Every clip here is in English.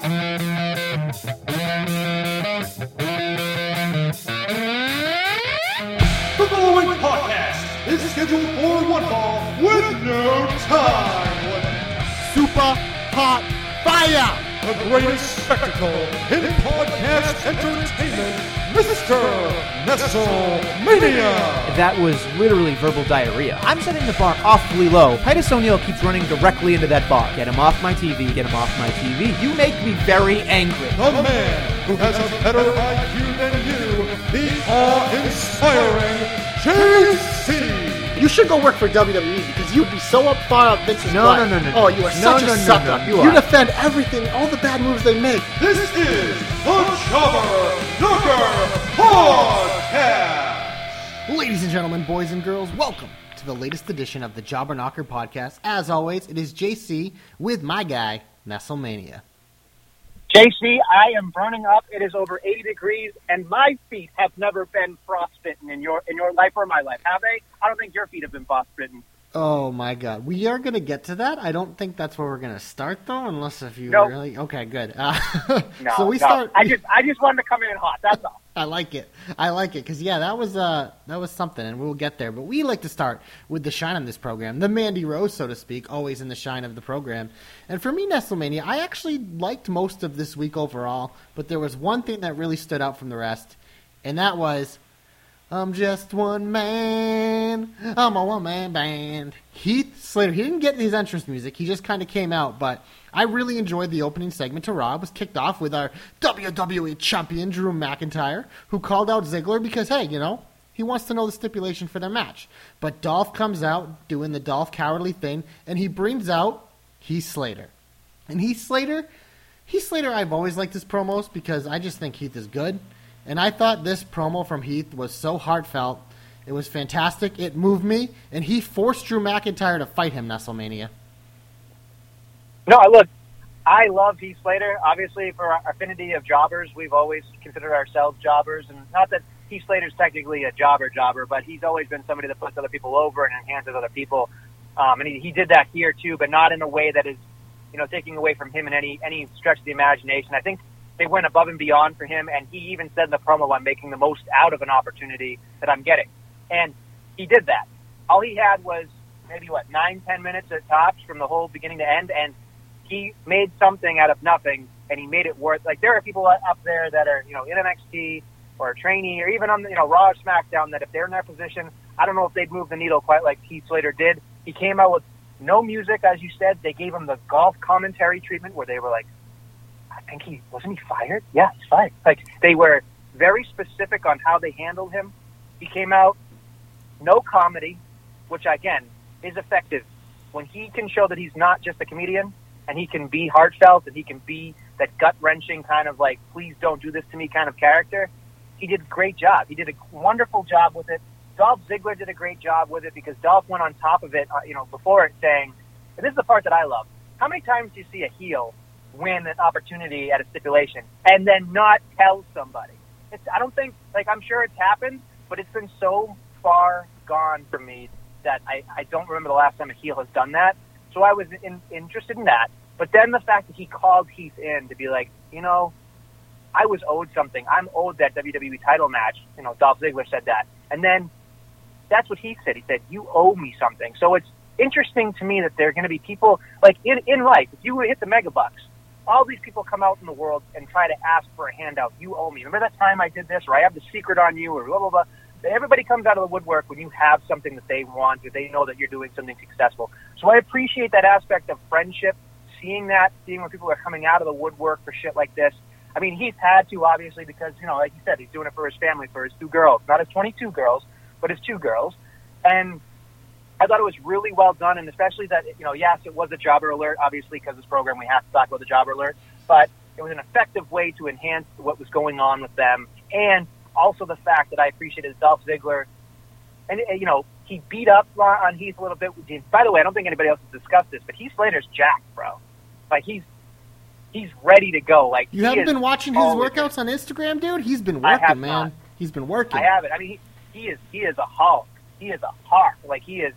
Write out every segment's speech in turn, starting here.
The following podcast is scheduled for one ball with no time limit. Super hot fire! The greatest spectacle in podcast entertainment, Mr. Nestlemania. That was literally verbal diarrhea. I'm setting the bar awfully low. Titus O'Neil keeps running directly into that bar. Get him off my TV, get him off my TV. You make me very angry. The man who has a better IQ than you, the awe-inspiring JC. You should go work for WWE because you'd be so up far up Vince's No, butt. no, no, no, Oh, you are no, such no, a no, sucker. no, you you are. defend everything, all the bad moves they make. This is the Jobber Knocker Podcast. Ladies and gentlemen, boys and girls, welcome to the latest edition of the Jobber Knocker podcast. As always, it is JC with my guy, Nestlemania. JC, I am burning up. It is over 80 degrees, and my feet have never been frostbitten in your in your life or my life, have they? I don't think your feet have been frostbitten. Oh my god. We are going to get to that. I don't think that's where we're going to start though, unless if you Nope. really Okay, good. Uh, No, so we no. start I just I just wanted to come in hot. That's all. I like it. I like it because yeah, that was uh that was something, and we'll get there. But we like to start with the shine of this program, the Mandy Rose, so to speak, always in the shine of the program. And for me, Nestlemania, I actually liked most of this week overall, but there was one thing that really stood out from the rest, and that was I'm just one man. I'm a one man band. Heath Slater. He didn't get his entrance music. He just kind of came out. But I really enjoyed the opening segment to Raw. It was kicked off with our WWE champion Drew McIntyre, who called out Ziggler because hey, you know he wants to know the stipulation for their match. But Dolph comes out doing the Dolph cowardly thing, and he brings out Heath Slater. And Heath Slater, Heath Slater, I've always liked his promos because I just think Heath is good. And I thought this promo from Heath was so heartfelt. It was fantastic. It moved me. And he forced Drew McIntyre to fight him, Nestlemania. No, look. I love Heath Slater. Obviously, for our affinity of jobbers, we've always considered ourselves jobbers, and not that Heath Slater's technically a jobber jobber, but he's always been somebody that puts other people over and enhances other people. Um, and he, he did that here too, but not in a way that is, you know, taking away from him in any any stretch of the imagination. I think they went above and beyond for him, and he even said in the promo, "I'm making the most out of an opportunity that I'm getting," and he did that. All he had was maybe what nine, ten minutes at tops from the whole beginning to end, and he made something out of nothing, and he made it worth. Like there are people up there that are you know in NXT or a trainee or even on the, you know Raw or SmackDown that if they're in that position, I don't know if they'd move the needle quite like Heath Slater did. He came out with no music, as you said. They gave him the golf commentary treatment where they were like, I think he wasn't he fired? Yeah, he's fired. Like they were very specific on how they handled him. He came out no comedy, which again is effective when he can show that he's not just a comedian and he can be heartfelt and he can be that gut wrenching kind of like please don't do this to me kind of character. He did a great job. He did a wonderful job with it. Dolph Ziggler did a great job with it because Dolph went on top of it, uh, you know, before it saying, and this is the part that I love. How many times do you see a heel win an opportunity at a stipulation and then not tell somebody? It's, I don't think, like, I'm sure it's happened, but it's been so far gone from me that I, I don't remember the last time a heel has done that. So I was in, interested in that. But then the fact that he called Heath in to be like, you know, I was owed something. I'm owed that WWE title match. You know, Dolph Ziggler said that. And then that's what he said. He said, you owe me something. So it's interesting to me that there are going to be people, like in, in life, if you hit the mega bucks, all these people come out in the world and try to ask for a handout. You owe me. Remember that time I did this, or I have the secret on you, or blah, blah, blah. Everybody comes out of the woodwork when you have something that they want, or they know that you're doing something successful. So I appreciate that aspect of friendship, seeing that, seeing when people are coming out of the woodwork for shit like this. I mean, he's had to, obviously, because, you know, like you said, he's doing it for his family, for his two girls. Not his 22 girls, but his two girls. And I thought it was really well done, and especially that, you know, yes, it was a jobber alert, obviously, because this program we have to talk about the jobber alert, but it was an effective way to enhance what was going on with them, and also the fact that I appreciated Dolph Ziggler, and, uh, you know, he beat up on Heath a little bit. By the way, I don't think anybody else has discussed this, but Heath Slater's jacked, bro. Like, he's he's ready to go. Like You haven't been watching his workouts on Instagram, dude? He's been working, man. not. He's been working. I have it. I mean, he, he is he is a Hulk. He is a hawk. Like he is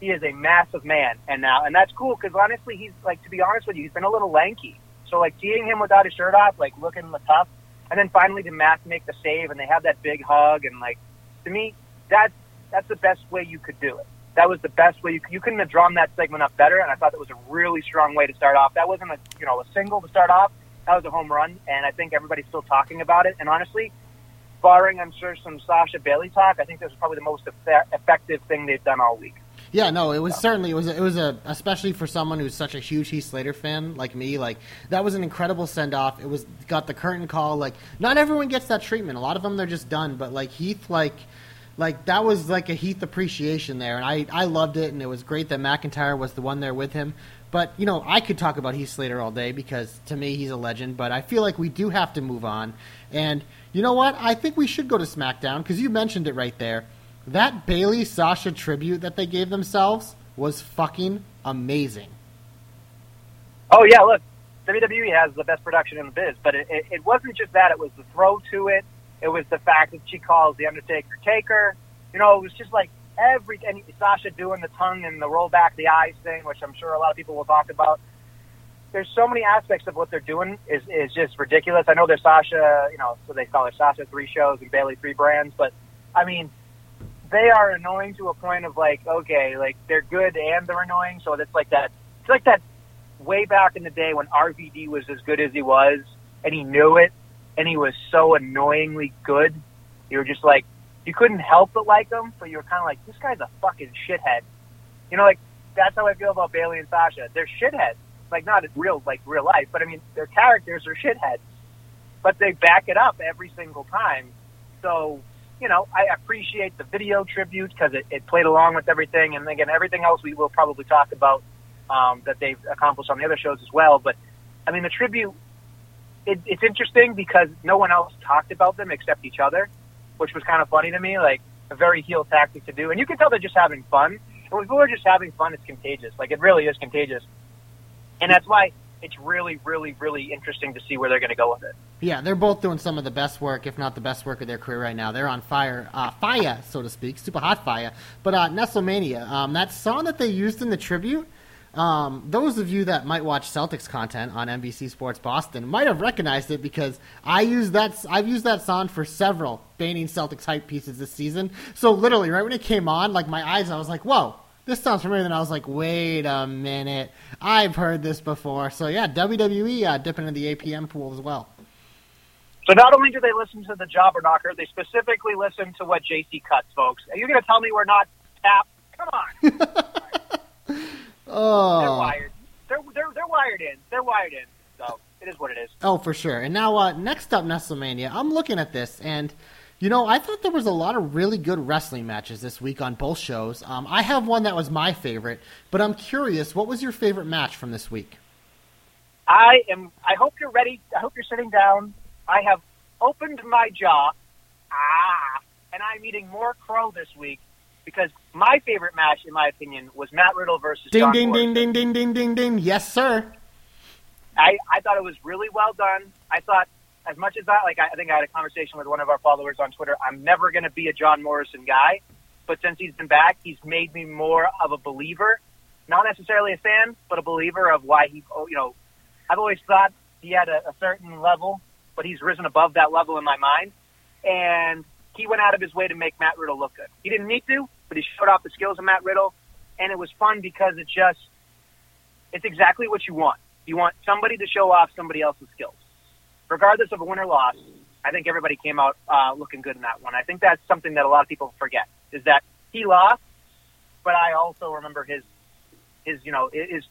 he is a massive man. And now and that's cool because honestly, he's like to be honest with you, he's been a little lanky. So like seeing him without his shirt off, like looking tough, and then finally to Matt make the save, and they have that big hug, and like to me, that's that's the best way you could do it. That was the best way you you couldn't have drawn that segment up better, and I thought that was a really strong way to start off. That wasn't a you know a single to start off. That was a home run, and I think everybody's still talking about it. And honestly, barring I'm sure some Sasha Bayley talk, I think this was probably the most effe- effective thing they've done all week. Yeah, no, it was certainly it was it was a especially for someone who's such a huge Heath Slater fan like me. Like that was an incredible send off. It was got the curtain call. Like not everyone gets that treatment. A lot of them they're just done. But like Heath, like like that was like a Heath appreciation there, and I I loved it, and it was great that McIntyre was the one there with him. But you know, I could talk about Heath Slater all day because to me he's a legend. But I feel like we do have to move on. And you know what? I think we should go to SmackDown because you mentioned it right there. That Bayley Sasha tribute that they gave themselves was fucking amazing. Oh yeah, look, WWE has the best production in the biz, but it, it, it wasn't just that. It was the throw to it. It was the fact that she calls the Undertaker Taker. You know, it was just like every and Sasha doing the tongue and the roll back the eyes thing, which I'm sure a lot of people will talk about. There's so many aspects of what they're doing is is just ridiculous. I know there's Sasha, you know, so they call her Sasha three shows and Bayley three brands, but I mean, they are annoying to a point of like, okay, like they're good and they're annoying. So it's like that. It's like that way back in the day when RVD was as good as he was, and he knew it, and he was so annoyingly good. You were just like, you couldn't help but like him, but you were kind of like, this guy's a fucking shithead. You know, like that's how I feel about Bayley and Sasha. They're shitheads. Like not in real, like real life, but I mean, their characters are shitheads, but they back it up every single time. So you know, I appreciate the video tribute because it, it played along with everything, and again, everything else we will probably talk about um, that they've accomplished on the other shows as well. But I mean, the tribute, it, it's interesting because no one else talked about them except each other, which was kind of funny to me. Like a very heel tactic to do, and you can tell they're just having fun. And when people are just having fun, it's contagious. Like it really is contagious, and that's why it's really, really, really interesting to see where they're going to go with it. Yeah, they're both doing some of the best work, if not the best work of their career right now. They're on fire, uh, fire, so to speak, super hot fire. But uh, Nestlemania, um, that song that they used in the tribute, um, those of you that might watch Celtics content on NBC Sports Boston might have recognized it because I use that. I've used that song for several Banning Celtics hype pieces this season. So literally, right when it came on, like my eyes, I was like, "Whoa, this sounds familiar." And I was like, "Wait a minute, I've heard this before." So yeah, WWE uh, dipping into the APM pool as well. So not only do they listen to the Jobber Knocker, they specifically listen to what JC cuts, folks. Are you going to tell me we're not tapped? Come on. Oh. They're wired. They're, they're, they're wired in. They're wired in. So it is what it is. Oh, for sure. And now, uh, next up, Nestlemania. I'm looking at this, and you know, I thought there was a lot of really good wrestling matches this week on both shows. Um, I have one that was my favorite, but I'm curious, what was your favorite match from this week? I am. I hope you're ready. I hope you're sitting down. I have opened my jaw. Ah, and I'm eating more crow this week because my favorite match, in my opinion, was Matt Riddle versus Ding, John ding, ding, ding, ding, ding, ding, ding. Yes, sir. I, I thought it was really well done. I thought, as much as I like, I, I think I had a conversation with one of our followers on Twitter. I'm never going to be a John Morrison guy, but since he's been back, he's made me more of a believer. Not necessarily a fan, but a believer of why he. oh, You know, I've always thought he had a, a certain level, but he's risen above that level in my mind, and he went out of his way to make Matt Riddle look good. He didn't need to, but he showed off the skills of Matt Riddle, and it was fun because it just it's exactly what you want. You want somebody to show off somebody else's skills. Regardless of a win or loss, I think everybody came out uh, looking good in that one. I think that's something that a lot of people forget is that he lost, but I also remember his his you know his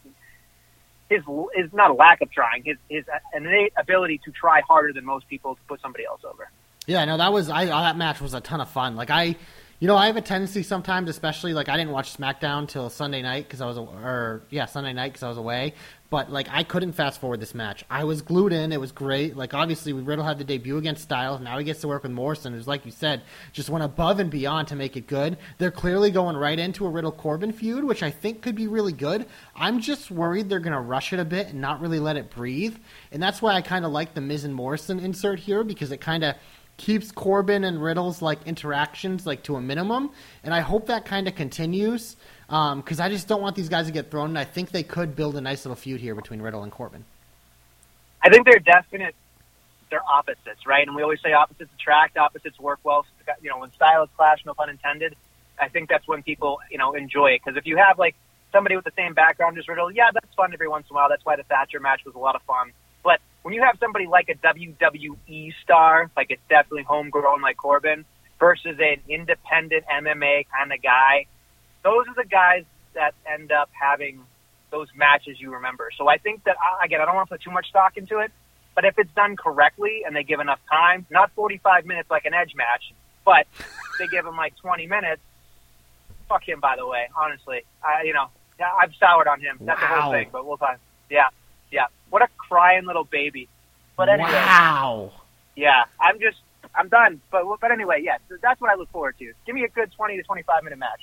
his is not a lack of trying his his innate ability to try harder than most people to put somebody else over. Yeah, no, that was I. That match was a ton of fun. Like I, you know, I have a tendency sometimes, especially like I didn't watch SmackDown till Sunday night because I was, or yeah, Sunday night because I was away. But like I couldn't fast forward this match. I was glued in. It was great. Like obviously, we Riddle had the debut against Styles. Now he gets to work with Morrison, who's like you said, just went above and beyond to make it good. They're clearly going right into a Riddle Corbin feud, which I think could be really good. I'm just worried they're going to rush it a bit and not really let it breathe. And that's why I kind of like the Miz and Morrison insert here because it kind of keeps Corbin and Riddle's like interactions like to a minimum, and I hope that kind of continues Um, because I just don't want these guys to get thrown. And I think they could build a nice little feud here between Riddle and Corbin. I think they're definite. They're opposites, right? And we always say opposites attract, opposites work well. You know, when styles clash, no pun intended. I think that's when people, you know, enjoy it. Because if you have like somebody with the same background as Riddle, yeah, that's fun every once in a while. That's why the Thatcher match was a lot of fun. But when you have somebody like a WWE star, like it's definitely homegrown like Corbin, versus an independent MMA kind of guy, those are the guys that end up having those matches you remember. So I think that again, I don't want to put too much stock into it, but if it's done correctly and they give enough time, not 45 minutes like an Edge match, but they give him like 20 minutes. Fuck him, by the way. Honestly, I you know I've soured on him. That's wow. the whole thing. But we'll talk. Yeah, yeah. What a crying little baby. But anyway. Wow. Yeah, I'm just I'm done. But but anyway, yeah, that's what I look forward to. Give me a good 20 to 25 minute match.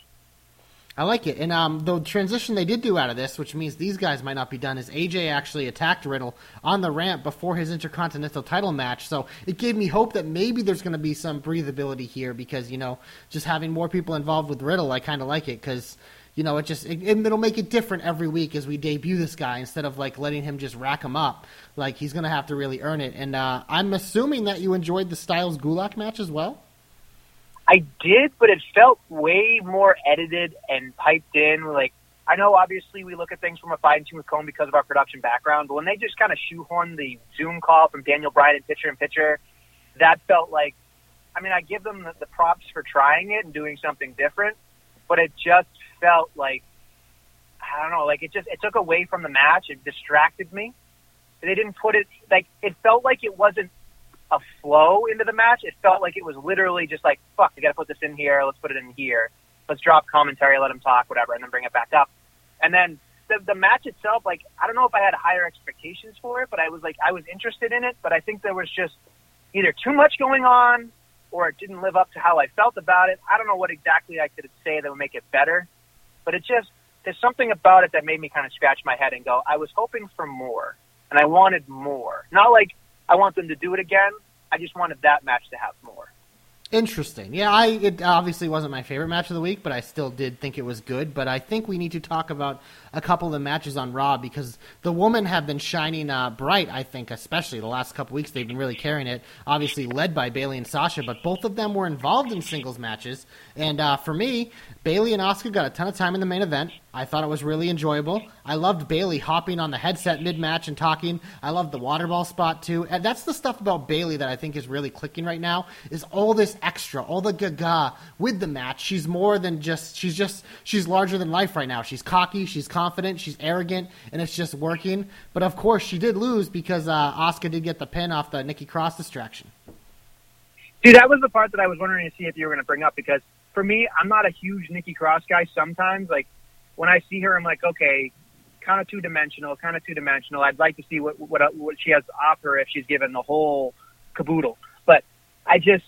I like it. And um, the transition they did do out of this, which means these guys might not be done, is AJ actually attacked Riddle on the ramp before his Intercontinental title match. So it gave me hope that maybe there's going to be some breathability here because, you know, just having more people involved with Riddle, I kind of like it because, you know, it just, it, it'll make it different every week as we debut this guy instead of like letting him just rack him up. Like he's going to have to really earn it. And uh, I'm assuming that you enjoyed the Styles Gulak match as well. I did, but it felt way more edited and piped in. Like I know, obviously, we look at things from a fine tooth comb because of our production background, but when they just kind of shoehorn the Zoom call from Daniel Bryan and pitcher and pitcher, that felt like. I mean, I give them the, the props for trying it and doing something different, but it just felt like I don't know, like it just it took away from the match. It distracted me. They didn't put it like it felt like it wasn't a flow into the match. It felt like it was literally just like, fuck, we got to put this in here. Let's put it in here. Let's drop commentary, let him talk, whatever, and then bring it back up. And then the the match itself, like, I don't know if I had higher expectations for it, but I was like, I was interested in it, but I think there was just either too much going on or it didn't live up to how I felt about it. I don't know what exactly I could say that would make it better, but it just there's something about it that made me kind of scratch my head and go, I was hoping for more, and I wanted more. Not like I want them to do it again. I just wanted that match to have more. Interesting. Yeah, I it obviously wasn't my favorite match of the week, but I still did think it was good. But I think we need to talk about a couple of the matches on Raw because the women have been shining uh, bright. I think, especially the last couple weeks, they've been really carrying it. Obviously, led by Bayley and Sasha, but both of them were involved in singles matches. And uh, for me, Bayley and Asuka got a ton of time in the main event. I thought it was really enjoyable. I loved Bayley hopping on the headset mid match and talking. I loved the water ball spot too. And that's the stuff about Bayley that I think is really clicking right now. Is all this extra, all the gaga with the match. She's more than just. She's just. She's larger than life right now. She's cocky. She's confident. She's arrogant, and it's just working. But of course, she did lose because uh, did get the pin off the Nikki Cross distraction. Dude, that was the part that I was wondering to see if you were going to bring up because for me, I'm not a huge Nikki Cross guy. Sometimes, like when I see her, I'm like, okay, kind of two dimensional, kind of two dimensional. I'd like to see what what what she has to offer if she's given the whole caboodle. But I just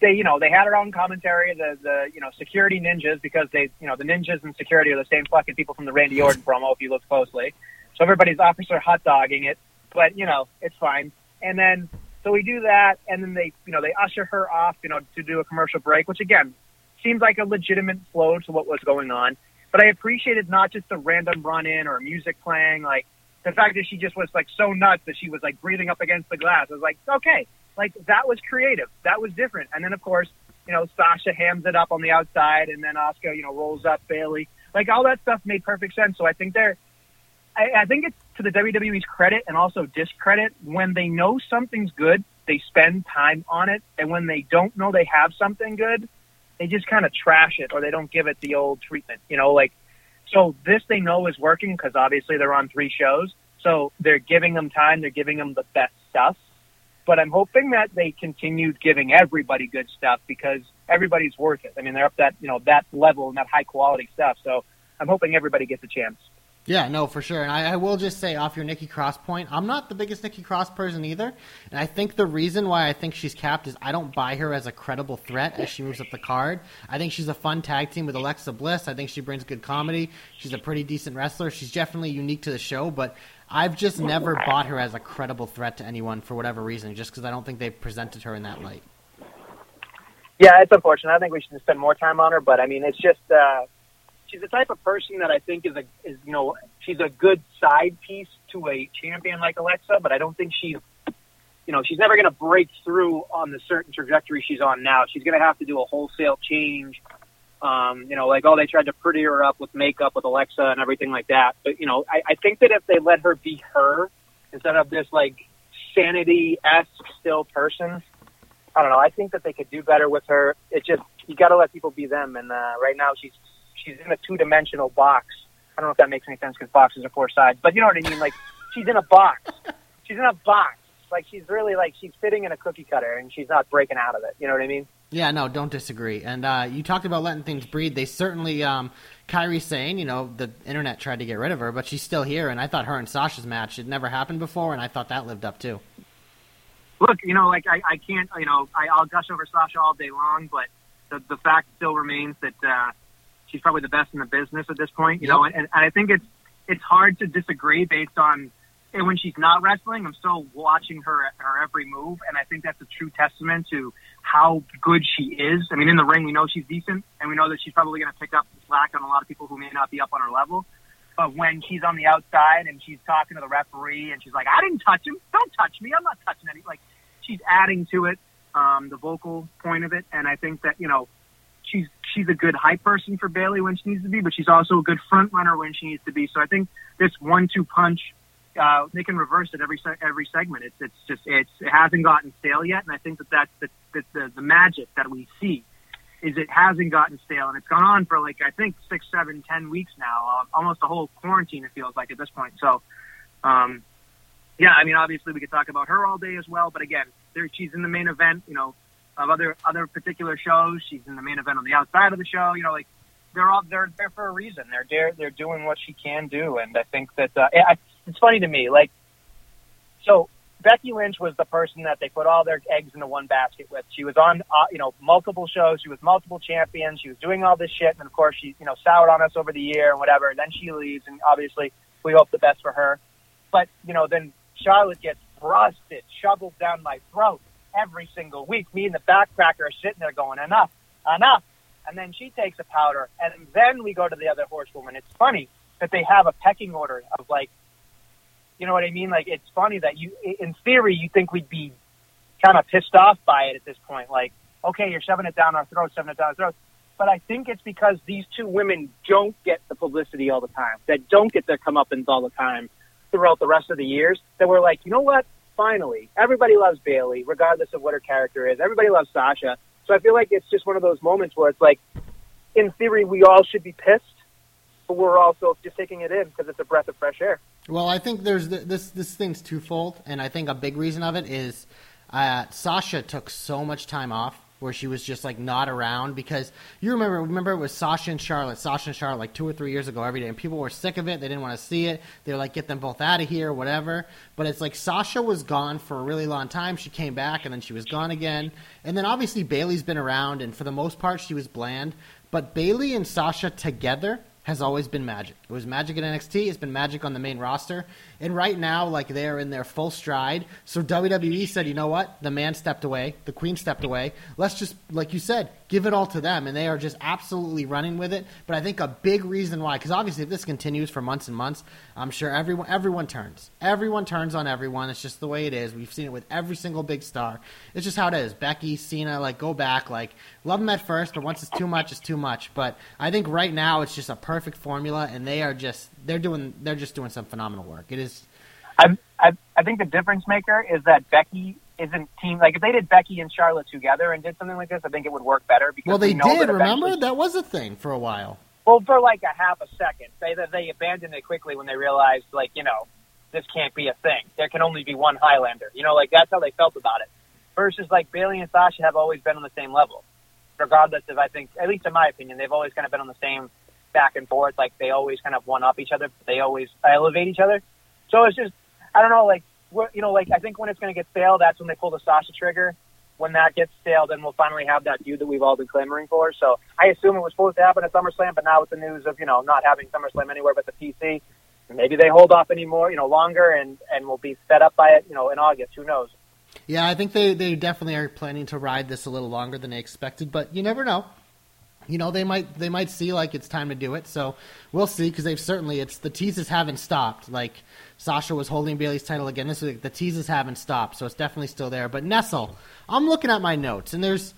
they you know they had her own commentary, the the you know security ninjas because they you know the ninjas and security are the same fucking people from the Randy Orton promo if you look closely. So everybody's officer hot dogging it, but you know it's fine. And then so we do that, and then they you know they usher her off you know to do a commercial break, which again seems like a legitimate flow to what was going on. But I appreciated not just the random run in or music playing, like the fact that she just was like so nuts that she was like breathing up against the glass. I was like, okay, like that was creative. That was different. And then of course, you know, Sasha hams it up on the outside and then Asuka, you know, rolls up Bayley. Like all that stuff made perfect sense. So I think they're I, I think it's to the WWE's credit and also discredit when they know something's good, they spend time on it, and when they don't know they have something good, they just kind of trash it or they don't give it the old treatment, you know, like, so this they know is working because obviously they're on three shows. So they're giving them time. They're giving them the best stuff. But I'm hoping that they continued giving everybody good stuff because everybody's worth it. I mean, they're up that, you know, that level and that high quality stuff. So I'm hoping everybody gets a chance. Yeah, no, for sure. And I, I, will just say, off your Nikki Cross point, I'm not the biggest Nikki Cross person either. And I think the reason why I think she's capped is I don't buy her as a credible threat as she moves up the card. I think she's a fun tag team with Alexa Bliss. I think she brings good comedy. She's a pretty decent wrestler. She's definitely unique to the show, but I've just never bought her as a credible threat to anyone for whatever reason, just because I don't think they've presented her in that light. Yeah, it's unfortunate. I think we should spend more time on her, but I mean, it's just. Uh she's the type of person that I think is a is you know she's a good side piece to a champion like Alexa, but I don't think she's you know she's never going to break through on the certain trajectory she's on now. She's going to have to do a wholesale change. Um, you know, like oh, they tried to pretty her up with makeup with Alexa and everything like that. But you know, I, I think that if they let her be her instead of this like sanity esque still person, I don't know. I think that they could do better with her. It just you got to let people be them. And uh, right now she's she's in a two dimensional box. I don't know if that makes any sense because boxes are four sides, but you know what I mean. Like she's in a box. She's in a box. Like she's really like she's fitting in a cookie cutter, and she's not breaking out of it. You know what I mean? Yeah, no, don't disagree. And uh, you talked about letting things breathe. They certainly, um, Kairi Sane, you know, the internet tried to get rid of her, but she's still here. And I thought her and Sasha's match had never happened before, and I thought that lived up too. Look, you know, like I, I can't, you know, I, I'll gush over Sasha all day long, but the the fact still remains that uh, she's probably the best in the business at this point. You Yep. know, and, and I think it's it's hard to disagree based on and when she's not wrestling. I'm still watching her her every move, and I think that's a true testament to how good she is. I mean, in the ring, we know she's decent, and we know that she's probably going to pick up slack on a lot of people who may not be up on her level. But when she's on the outside and she's talking to the referee and she's like, "I didn't touch him. Don't touch me. I'm not touching any." Like she's adding to it, um, the vocal point of it, and I think that you know she's she's a good hype person for Bayley when she needs to be, but she's also a good front runner when she needs to be. So I think this one-two punch, uh, they can reverse it every se- every segment. It's it's just it's it hasn't gotten stale yet, and I think that that's the the, the, the magic that we see is it hasn't gotten stale, and it's gone on for like I think six, seven, ten weeks now, uh, almost a whole quarantine. It feels like at this point. So. Um, yeah, I mean, obviously we could talk about her all day as well, but again, there, she's in the main event, you know, of other other particular shows. She's in the main event on the outside of the show. You know, like they're all they're there for a reason. They're there, they're doing what she can do, and I think that uh, I, it's funny to me. Like, so Becky Lynch was the person that they put all their eggs into one basket with. She was on, uh, you know, multiple shows. She was multiple champions. She was doing all this shit, and of course, she, you know, soured on us over the year and whatever. And then she leaves, and obviously, we hope the best for her. But you know, then Charlotte gets thrusted, shoveled down my throat every single week. Me and the backcracker are sitting there going, enough, enough. And then she takes a powder, and then we go to the other horsewoman. It's funny that they have a pecking order of like, you know what I mean? Like, it's funny that you, in theory, you think we'd be kind of pissed off by it at this point. Like, okay, you're shoving it down our throats, shoving it down our throats. But I think it's because these two women don't get the publicity all the time, that don't get their comeuppance all the time throughout the rest of the years, that we're like, you know what? Finally, everybody loves Bayley, regardless of what her character is. Everybody loves Sasha. So I feel like it's just one of those moments where it's like, in theory, we all should be pissed, but we're also just taking it in because it's a breath of fresh air. Well, I think there's th- this this thing's twofold, and I think a big reason of it is uh, Sasha took so much time off where she was just like not around because you remember remember it was Sasha and Charlotte, Sasha and Charlotte like two or three years ago every day, and people were sick of it. They didn't want to see it. They were like, get them both out of here, whatever. But it's like Sasha was gone for a really long time. She came back and then she was gone again, and then obviously Bayley's been around, and for the most part she was bland. But Bayley and Sasha together has always been magic. It was magic at NXT. It's been magic on the main roster. And right now, like they're in their full stride. So WWE said, you know what? The man stepped away. The queen stepped away. Let's just, like you said, give it all to them. And they are just absolutely running with it. But I think a big reason why, because obviously if this continues for months and months, I'm sure everyone everyone turns. Everyone turns on everyone. It's just the way it is. We've seen it with every single big star. It's just how it is. Becky, Cena, like go back. Like love them at first, but once it's too much, it's too much. But I think right now it's just a perfect formula, and they are just they're doing they're just doing some phenomenal work. It is I, I, I think the difference maker is that Becky isn't team. Like if they did Becky and Charlotte together and did something like this, I think it would work better. Because well, they we did. that Remember that was a thing for a while. Well, for like a half a second, they they abandoned it quickly when they realized, like you know, this can't be a thing. There can only be one Highlander. You know, like that's how they felt about it. Versus like Bayley and Sasha have always been on the same level, regardless of I think, at least in my opinion, they've always kind of been on the same back and forth. Like they always kind of one up each other. But they always elevate each other. So it's just I don't know, like you know, like I think when it's going to get stale, that's when they pull the Sasha trigger. When that gets stale, then we'll finally have that feud that we've all been clamoring for. So I assume it was supposed to happen at SummerSlam, but now with the news of you know not having SummerSlam anywhere but the PC, maybe they hold off anymore, you know, longer, and and will be set up by it, you know, in August. Who knows? Yeah, I think they, they definitely are planning to ride this a little longer than they expected, but you never know. You know they might they might see like it's time to do it. So we'll see because they've certainly it's the teases haven't stopped. Like Sasha was holding Bayley's title again this week. The teases haven't stopped, so it's definitely still there. But Nestle, I'm looking at my notes and there's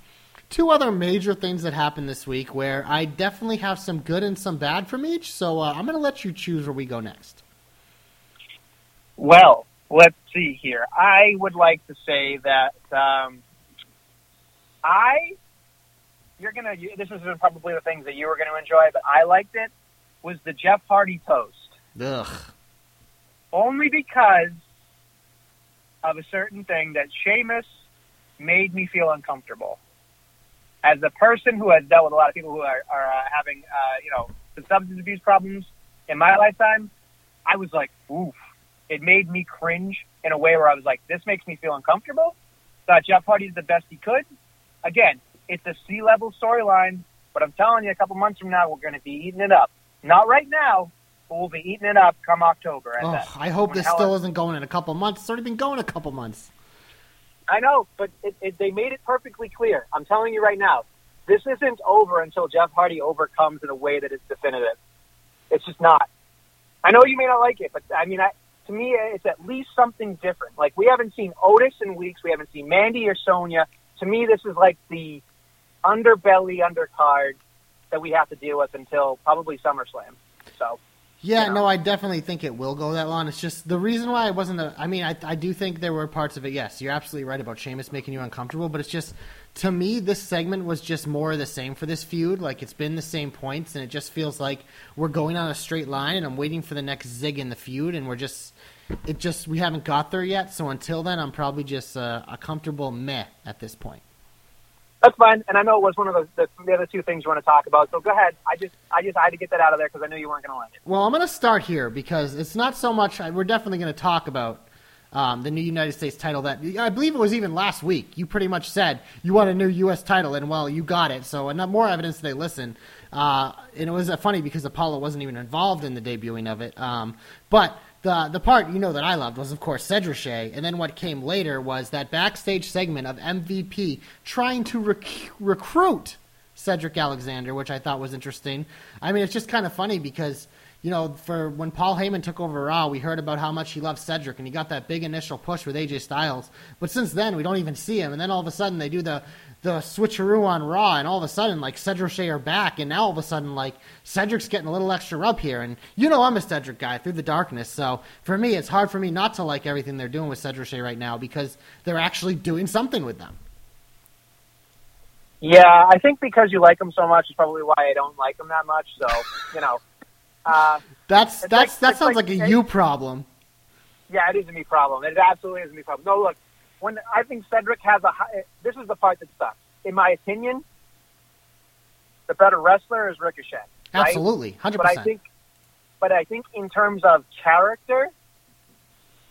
two other major things that happened this week where I definitely have some good and some bad from each. So uh, I'm going to let you choose where we go next. Well, let's see here. I would like to say that um, I, you're gonna. This is probably the things that you were going to enjoy, but I liked it. Was the Jeff Hardy toast Ugh. only because of a certain thing that Sheamus made me feel uncomfortable. As a person who has dealt with a lot of people who are, are uh, having, uh, you know, substance abuse problems in my lifetime, I was like, oof. It made me cringe in a way where I was like, this makes me feel uncomfortable. Thought Jeff Hardy's the best he could. Again, it's a sea level storyline, but I'm telling you, a couple months from now, we're going to be eating it up. Not right now, but we'll be eating it up come October. And Oh, I hope when this still isn't going in a couple months. It's already been going a couple months. I know, but it, it, they made it perfectly clear. I'm telling you right now, this isn't over until Jeff Hardy overcomes in a way that is definitive. It's just not. I know you may not like it, but I mean, I, to me, it's at least something different. Like we haven't seen Otis in weeks. We haven't seen Mandy or Sonya. To me, this is like the underbelly undercard that we have to deal with until probably SummerSlam. So Yeah, you know? no, I definitely think it will go that long. It's just the reason why I wasn't. A, I mean, I, I do think there were parts of it. Yes, you're absolutely right about Sheamus making you uncomfortable, but it's just to me, this segment was just more of the same for this feud. Like it's been the same points, and it just feels like we're going on a straight line, and I'm waiting for the next zig in the feud, and we're just. It just we haven't got there yet, so until then, I'm probably just uh, a comfortable meh at this point. That's fine. And I know it was one of the, the, the other two things you want to talk about. So go ahead. I just I just I had to get that out of there because I knew you weren't going to like it. Well, I'm going to start here because it's not so much. We're definitely going to talk about um, the new United States title. That I believe it was even last week. You pretty much said you want a new U.S. title, and well, you got it. So, enough more evidence they listen. Uh, and it was uh, funny because Apollo wasn't even involved in the debuting of it. Um, but the the part you know that I loved was of course Cedric, and then what came later was that backstage segment of MVP trying to rec- recruit Cedric Alexander, which I thought was interesting. I mean, it's just kind of funny because you know, for when Paul Heyman took over Raw, we heard about how much he loved Cedric, and he got that big initial push with AJ Styles. But since then, we don't even see him, and then all of a sudden they do the the switcheroo on Raw, and all of a sudden, like Cedric Shea are back, and now all of a sudden, like Cedric's getting a little extra rub here, and you know I'm a Cedric guy through the darkness, so for me, it's hard for me not to like everything they're doing with Cedric Shea right now because they're actually doing something with them. Yeah, I think because you like them so much is probably why I don't like them that much. So you know, uh, That's that's like- that sounds like- like, a you problem. yeah, it is a me problem. It absolutely is a me problem. No, look, when I think Cedric has a high, this is the part that sucks. In my opinion, the better wrestler is Ricochet. right? Absolutely, hundred percent. But I think, but I think in terms of character,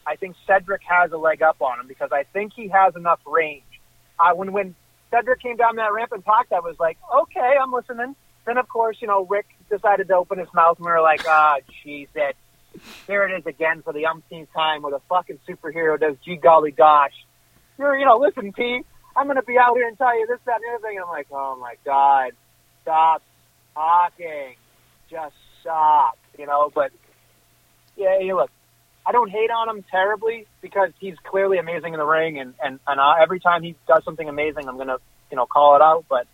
I think Cedric has a leg up on him because I think he has enough range. Uh, when when Cedric came down that ramp and talked, I was like, okay, I'm listening. Then of course, you know, Rick decided to open his mouth and we were like, ah, jeez, it. Here it is again for the umpteenth time where the fucking superhero does gee golly gosh. You're, you know, listen, P, I'm going to be out here and tell you this, that, and the other thing. And I'm like, oh my God, stop talking. Just stop, you know, but yeah, hey, look, I don't hate on him terribly because he's clearly amazing in the ring, and and and uh, every time he does something amazing, I'm gonna you know call it out. But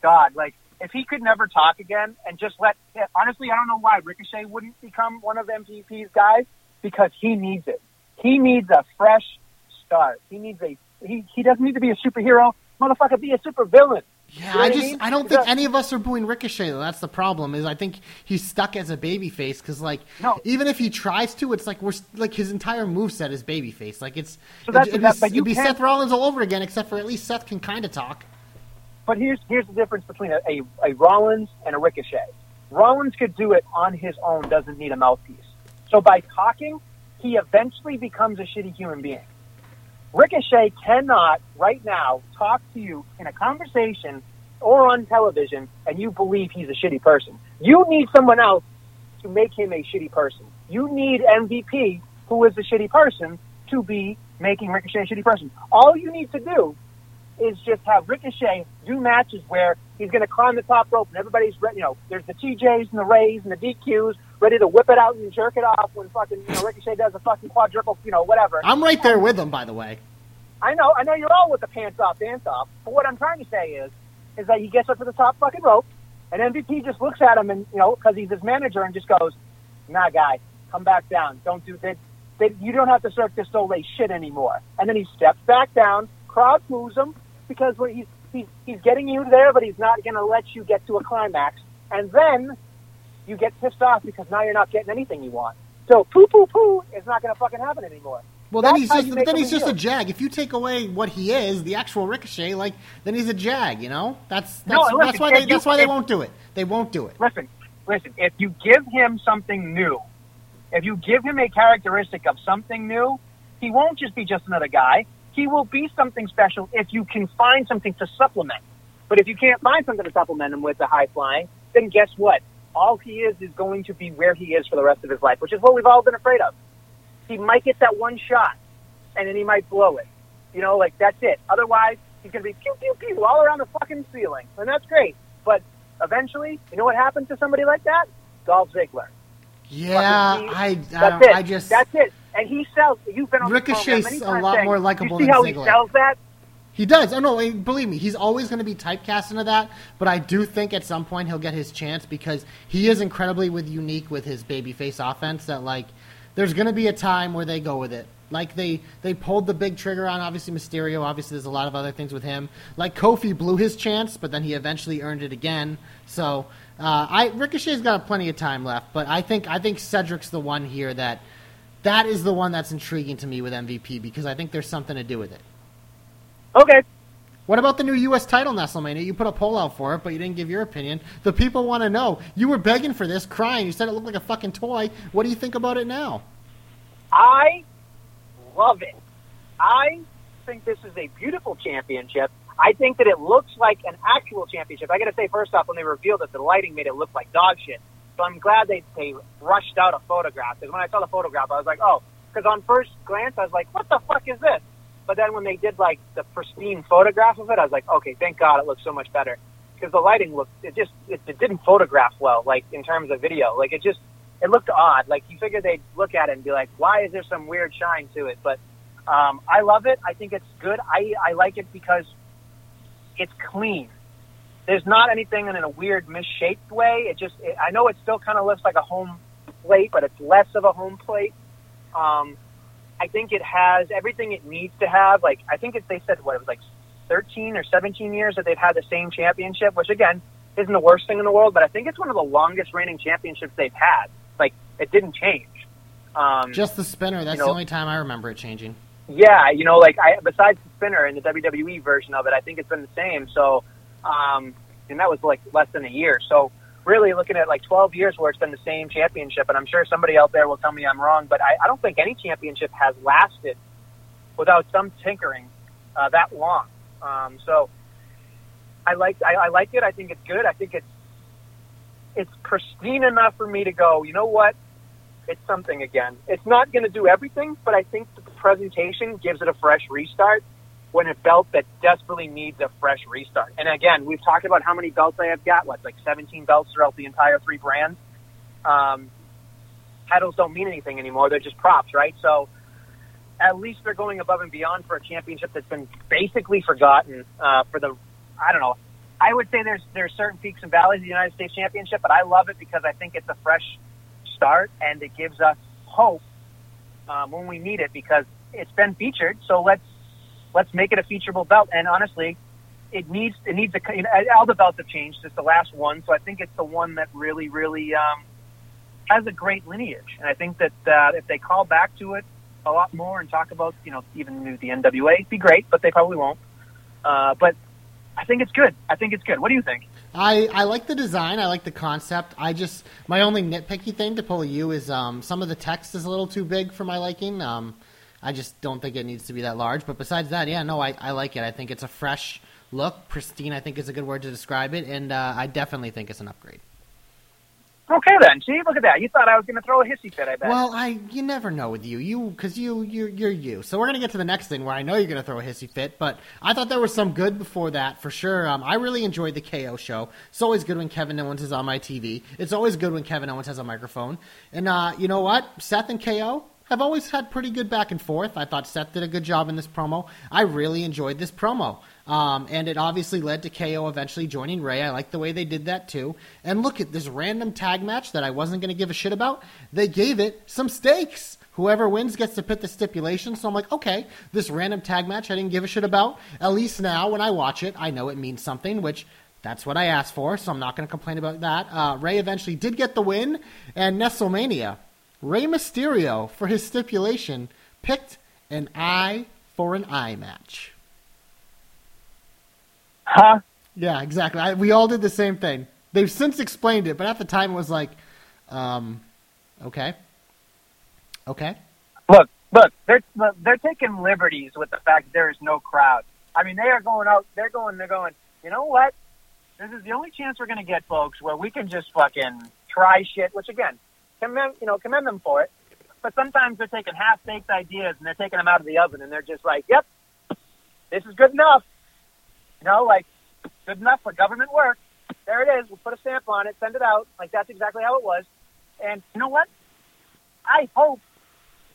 God, like if he could never talk again and just let honestly, I don't know why Ricochet wouldn't become one of MVP's guys because he needs it. He needs a fresh start. He needs a he he doesn't need to be a superhero. Motherfucker, be a supervillain. Yeah, You know I what I just mean? I don't think any of us are booing Ricochet though. That's the problem. Is I think he's stuck as a babyface because like No. even if he tries to, it's like we're like his entire moveset is babyface. Like it's So that's- it'd, that- be, it'd be Seth Rollins all over again, except for at least Seth can kind of talk. But here's here's the difference between a, a, a Rollins and a Ricochet. Rollins could do it on his own, doesn't need a mouthpiece. So by talking, he eventually becomes a shitty human being. Ricochet cannot right now talk to you in a conversation or on television and you believe he's a shitty person. You need someone else to make him a shitty person. You need MVP, who is a shitty person, to be making Ricochet a shitty person. All you need to do is just have Ricochet do matches where He's going to climb the top rope, and everybody's. You know, there's the TJs and the Rays and the DQs ready to whip it out and jerk it off when fucking you know Ricochet does a fucking quadruple, you know, whatever. I'm right there with him, by the way. I know, I know you're all with the pants off, dance off. But what I'm trying to say is, is that he gets up to the top fucking rope, and MVP just looks at him and you know, because he's his manager, and just goes, "Nah, guy, come back down. Don't do that. You don't have to Cirque du Soleil shit anymore." And then he steps back down. Crowd moves him because when he's he's he's getting you there, but he's not going to let you get to a climax. And then you get pissed off because now you're not getting anything you want. So poo poo poo is not going to fucking happen anymore. Well, then That's he's just then he's just a jag. If you take away what he is, the actual Ricochet, like then he's a jag. You know, that's that's, No, listen, that's why they you- that's why they if- won't do it. They won't do it. listen, listen. If you give him something new, if you give him a characteristic of something new, he won't just be just another guy. He will be something special if you can find something to supplement. But if you can't find something to supplement him with the high flying, then guess what? All he is is going to be where he is for the rest of his life, which is what we've all been afraid of. He might get that one shot, and then he might blow it. You know, like that's it. Otherwise, he's going to be pew pew pew all around the fucking ceiling, and that's great. But eventually, you know what happens to somebody like that? Dolph Ziggler. Yeah, I I, That's it. I just that's it. And he sells. You've been on Ricochet's a lot saying, more likable You see how Ziggler. he sells that? He does. Oh no, believe me, he's always going to be typecast into that. But I do think at some point he'll get his chance because he is incredibly with unique with his babyface offense. That like, there's going to be a time where they go with it. Like they they pulled the big trigger on obviously Mysterio. Obviously, there's a lot of other things with him. Like Kofi blew his chance, but then he eventually earned it again. So uh, I Ricochet's got plenty of time left. But I think I think Cedric's the one here that that is the one that's intriguing to me with MVP because I think there's something to do with it. Okay. What about the new U.S. title, Nestlemania? You put a poll out for it, but you didn't give your opinion. The people want to know. You were begging for this, crying. You said it looked like a fucking toy. What do you think about it now? I love it. I think this is a beautiful championship. I think that it looks like an actual championship. I got to say, first off, when they revealed it, the lighting made it look like dog shit. So I'm glad they they rushed out a photograph. Because when I saw the photograph, I was like, oh. Because on first glance, I was like, what the fuck is this? But then when they did like the pristine photograph of it, I was like, okay, thank God it looks so much better. Because the lighting looked, it just, it, it didn't photograph well, like in terms of video. Like it just, it looked odd. Like you figure they'd look at it and be like, why is there some weird shine to it? But um, I love it. I think it's good. I, I like it because it's clean. There's not anything in a weird misshaped way. It just, it, I know it still kind of looks like a home plate, but it's less of a home plate. Um, I think it has everything it needs to have. Like I think it, they said what it was like 13 or 17 years that they've had the same championship, which again isn't the worst thing in the world, but I think it's one of the longest reigning championships they've had. Like it didn't change. Um, Just the spinner. That's You know- the only time I remember it changing. yeah, you know, like I besides the spinner and the WWE version of it, I think it's been the same. So, um, and that was like less than a year. So, really looking at like 12 years where it's been the same championship, and I'm sure somebody out there will tell me I'm wrong, but I, I don't think any championship has lasted without some tinkering uh, that long. Um, so, I like I, I like it. I think it's good. I think it's it's pristine enough for me to go. You know what? It's something again. It's not going to do everything, but I think the presentation gives it a fresh restart when a belt that desperately needs a fresh restart. And again, we've talked about how many belts I have got. What, like 17 belts throughout the entire three brands. Um, titles don't mean anything anymore. They're just props, right? So at least they're going above and beyond for a championship that's been basically forgotten uh, for the, I don't know. I would say there's there's certain peaks and valleys of the United States Championship, but I love it because I think it's a fresh start and it gives us hope um, when we need it because it's been featured. So let's let's make it a featureable belt. And honestly, it needs it needs a you know, all the belts have changed. It's the last one, so I think it's the one that really really um, has a great lineage. And I think that uh, if they call back to it a lot more and talk about you know even the NWA, it'd be great, but they probably won't. Uh, but I think it's good. I think it's good. What do you think? I, I like the design. I like the concept. I just my only nitpicky thing to pull you is um, some of the text is a little too big for my liking. Um, I just don't think it needs to be that large. But besides that, yeah, no, I, I like it. I think it's a fresh look. Pristine, I think is a good word to describe it, and uh, I definitely think it's an upgrade. Okay then. See, look at that. You thought I was going to throw a hissy fit. I bet. Well, I you never know with you, you because you you you're you. So we're gonna get to the next thing where I know you're gonna throw a hissy fit, but I thought there was some good before that for sure. Um, I really enjoyed the KO show. It's always good when Kevin Owens is on my TV. It's always good when Kevin Owens has a microphone. And uh, you know what, Seth and KO have always had pretty good back and forth. I thought Seth did a good job in this promo. I really enjoyed this promo. Um, and it obviously led to KO eventually joining Rey. I like the way they did that too. And look at this random tag match that I wasn't going to give a shit about. They gave it some stakes. Whoever wins gets to pick the stipulation. So I'm like, okay, this random tag match I didn't give a shit about. At least now when I watch it, I know it means something, which that's what I asked for. So I'm not going to complain about that. Uh, Rey eventually did get the win. And Nestlemania, Rey Mysterio, for his stipulation, picked an eye for an eye match. huh? Yeah, exactly. I, we all did the same thing. They've since explained it, but at the time it was like, um, okay, okay. Look, look, they're they're taking liberties with the fact there is no crowd. I mean, they are going out. They're going. They're going. You know what? This is the only chance we're going to get, folks, where we can just fucking try shit. Which again, commend you know commend them for it. But sometimes they're taking half baked ideas and they're taking them out of the oven and they're just like, "Yep, this is good enough." You know, like good enough for government work. There it is. We'll put a stamp on it, send it out. Like that's exactly how it was. And you know what? I hope.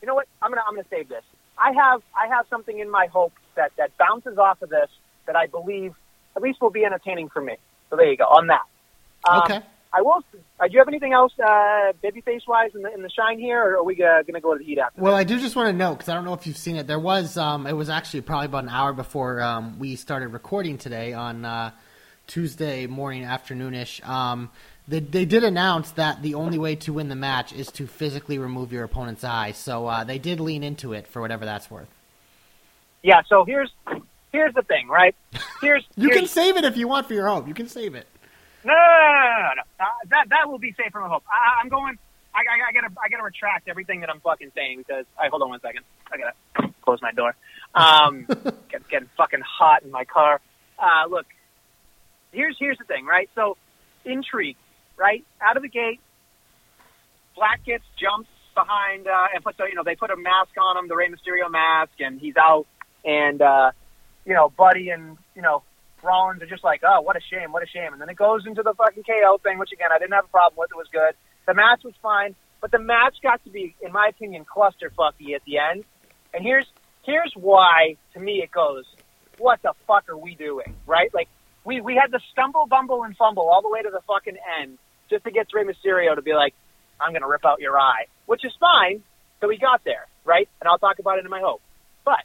You know what? I'm gonna I'm gonna save this. I have I have something in my hope that that bounces off of this that I believe at least will be entertaining for me. So there you go on that. Um, Okay. I will. Uh, do you have anything else, uh, babyface wise, in the in the shine here, or are we uh, going to go to the heat after? Well, I do just want to note because I don't know if you've seen it. There was, um, it was actually probably about an hour before um, we started recording today on uh, Tuesday morning, afternoonish. Um, they, they did announce that the only way to win the match is to physically remove your opponent's eye. So uh, they did lean into it for whatever that's worth. Yeah. So here's here's the thing, right? Here's You here's, can save it if you want for your hope. You can save it. No, no, no, no. Uh, that that will be safe from a hope. I, I'm going. I, I, I gotta I gotta retract everything that I'm fucking saying because. All right, hold on one second. I gotta close my door. Um, get, getting fucking hot in my car. Uh, look, here's here's the thing, right? So, intrigue, right? Out of the gate, Black gets jumps behind uh, and puts a, you know they put a mask on him, the Rey Mysterio mask, and he's out. And uh, you know, Buddy and you know Rollins are just like, oh, what a shame, what a shame. And then it goes into the fucking KO thing, which again I didn't have a problem with. It was good. The match was fine, but the match got to be, in my opinion, clusterfucky at the end. And here's here's why to me it goes, what the fuck are we doing, right? Like we we had to stumble, bumble, and fumble all the way to the fucking end just to get Rey Mysterio to be like, I'm gonna rip out your eye, which is fine. So we got there, right? And I'll talk about it in my hope. But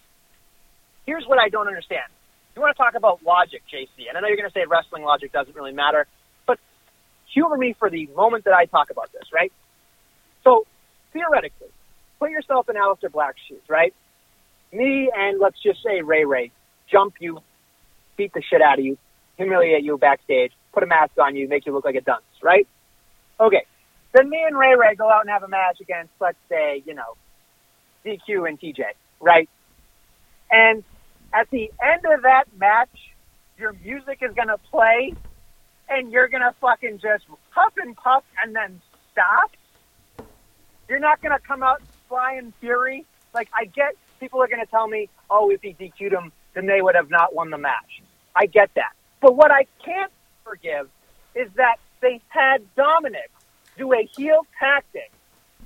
here's what I don't understand. You want to talk about logic, JC, and I know you're going to say wrestling logic doesn't really matter, but humor me for the moment that I talk about this, right? So theoretically, put yourself in Aleister Black's shoes, right? Me and let's just say Ray Ray jump you, beat the shit out of you, humiliate you backstage, put a mask on you, make you look like a dunce, right? Okay. Then me and Ray Ray go out and have a match against, let's say, you know, DQ and TJ, right? And at the end of that match, your music is going to play and you're going to fucking just huff and puff and then stop. You're not going to come out flying fury. Like, I get people are going to tell me, oh, if he DQ'd him, then they would have not won the match. I get that. But what I can't forgive is that they had Dominic do a heel tactic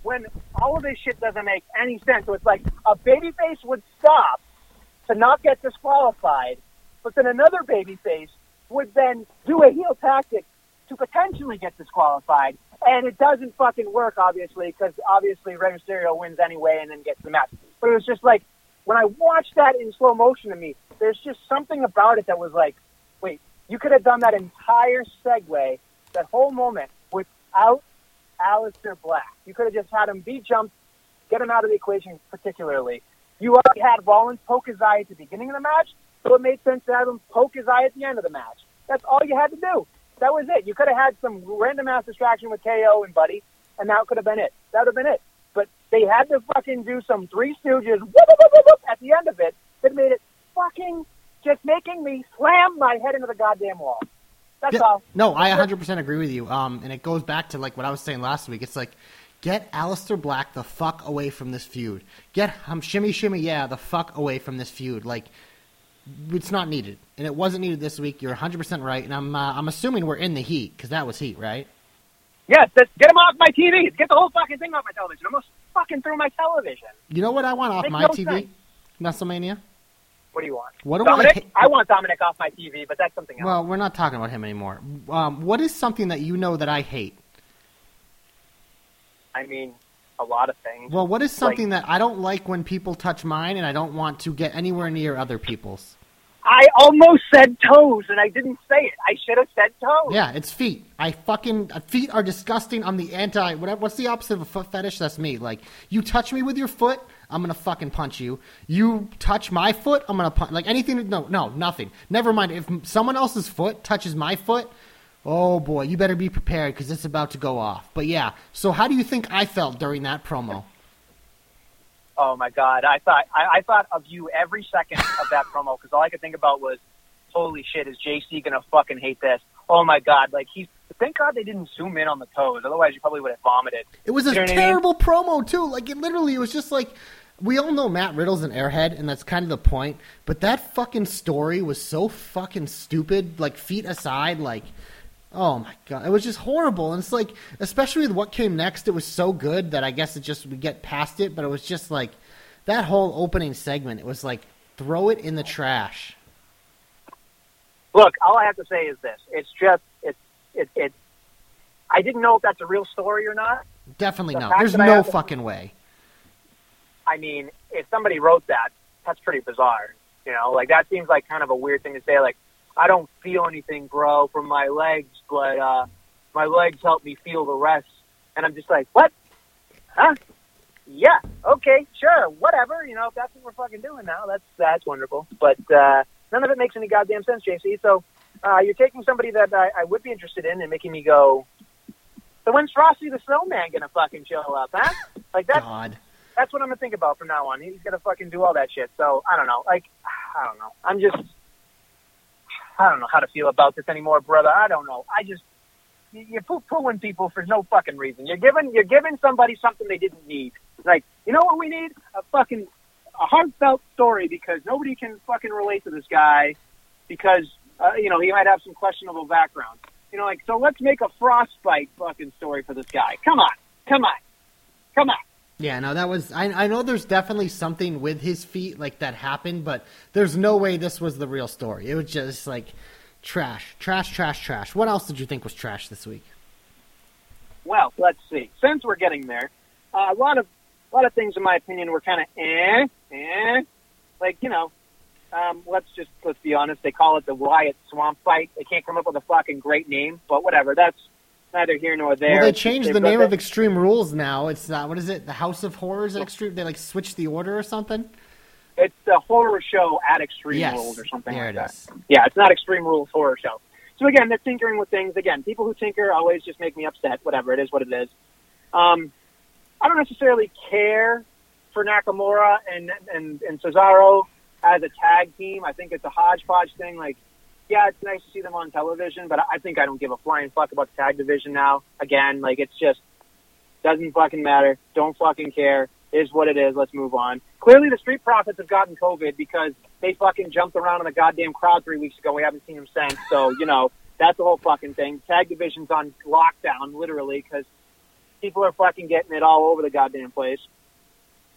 when all of this shit doesn't make any sense. So it's like a babyface would stop to not get disqualified, but then another babyface would then do a heel tactic to potentially get disqualified, and it doesn't fucking work, obviously, because obviously Rey Mysterio wins anyway and then gets the match. But it was just like when I watched that in slow motion to me, there's just something about it that was like, wait, you could have done that entire segue, that whole moment, without Aleister Black. You could have just had him be jumped, get him out of the equation particularly. You already had Rollins poke his eye at the beginning of the match, so it made sense to have him poke his eye at the end of the match. That's all you had to do. That was it. You could have had some random ass distraction with KO and Buddy, and that could have been it. That would have been it. But they had to fucking do some Three Stooges whoop, whoop, whoop, whoop, whoop, at the end of it that made it fucking just making me slam my head into the goddamn wall. That's Yeah, all. No, I 100% agree with you. Um, and it goes back to like what I was saying last week. It's like, get Aleister Black the fuck away from this feud. Get um, Shimmy Shimmy Yeah the fuck away from this feud. Like, it's not needed, and it wasn't needed this week. You're 100% right, and I'm uh, I'm assuming we're in the heat because that was heat, right? Yes, that's, get him off my TV. Get the whole fucking thing off my television. I'm almost fucking through my television. You know what I want off my no TV? sense. WrestleMania. What do you want? What do Dominic? I? I want Dominic off my TV, but that's something else. Well, we're not talking about him anymore. Um, what is something that you know that I hate? I mean, a lot of things. Well, what is something that I don't like when people touch mine, and I don't want to get anywhere near other people's? I almost said toes, and I didn't say it. I should have said toes. Yeah, it's feet. I fucking uh, feet are disgusting. I'm the anti. Whatever. What's the opposite of a foot fetish? That's me. Like you touch me with your foot, I'm gonna fucking punch you. You touch my foot, I'm gonna punch. Like anything. No, no, nothing. Never mind. If someone else's foot touches my foot, oh boy, you better be prepared because it's about to go off. But yeah. So how do you think I felt during that promo? Oh my god, I thought I, I thought of you every second of that promo because all I could think about was, holy shit, is JC gonna fucking hate this? Oh my god, like he's. Thank God they didn't zoom in on the toes. Otherwise, you probably would have vomited. It was a You know what I mean? terrible promo too. Like it literally it was just like we all know Matt Riddle's an airhead, and that's kind of the point. But that fucking story was so fucking stupid. Like feet aside, like oh my god, it was just horrible. And it's like, especially with what came next, it was so good that I guess it just we get past it. But it was just like that whole opening segment. It was like throw it in the trash. Look, all I have to say is this: it's just it's it it. I didn't know if that's a real story or not. Definitely The not. There's no to- fucking way. I mean, if somebody wrote that, that's pretty bizarre. You know, like that seems like kind of a weird thing to say. Like, I don't feel anything, bro, from my legs, but uh, my legs help me feel the rest. And I'm just like, what? Huh? Yeah. Okay. Sure. Whatever. You know, if that's what we're fucking doing now, that's that's wonderful. But uh, none of it makes any goddamn sense, JC. So uh, you're taking somebody that I, I would be interested in and making me go. So when's Frosty the Snowman gonna fucking show up, huh? Like that's God. that's what I'm gonna think about from now on. He's gonna fucking do all that shit. So I don't know. Like I don't know. I'm just I don't know how to feel about this anymore, brother. I don't know. I just you- you're poo pooing people for no fucking reason. You're giving you're giving somebody something they didn't need. Like you know what we need? A fucking a heartfelt story because nobody can fucking relate to this guy because uh, you know he might have some questionable background. You know, like so let's make a frostbite fucking story for this guy. Come on, come on, come on. Yeah, no, that was. I, I know there's definitely something with his feet like that happened, but there's no way this was the real story. It was just like trash, trash, trash, trash. What else did you think was trash this week? Well, let's see. Since we're getting there, uh, a lot of a lot of things, in my opinion, were kind of eh, eh. Like you know, um, let's just let's be honest. They call it the Wyatt Swamp Fight. They can't come up with a fucking great name, but whatever. That's neither here nor there. Well, they changed the name that- of Extreme Rules now. It's uh, what is it? The House of Horrors at Extreme. They like switched the order or something. It's the horror show at Extreme yes, Rules or something there like it that. is. Yeah, it's not Extreme Rules horror show. So again, they're tinkering with things. Again, people who tinker always just make me upset. Whatever it is, what it is. Um, I don't necessarily care for Nakamura and and and Cesaro as a tag team. I think it's a hodgepodge thing. Like, yeah, it's nice to see them on television, but I think I don't give a flying fuck about the tag division now. Again, like it's just doesn't fucking matter. Don't fucking care. Is what it is. Let's move on. Clearly, the Street Profits have gotten COVID because they fucking jumped around in the goddamn crowd three weeks ago. We haven't seen them since. So you know that's the whole fucking thing. Tag division's on lockdown, literally, because people are fucking getting it all over the goddamn place.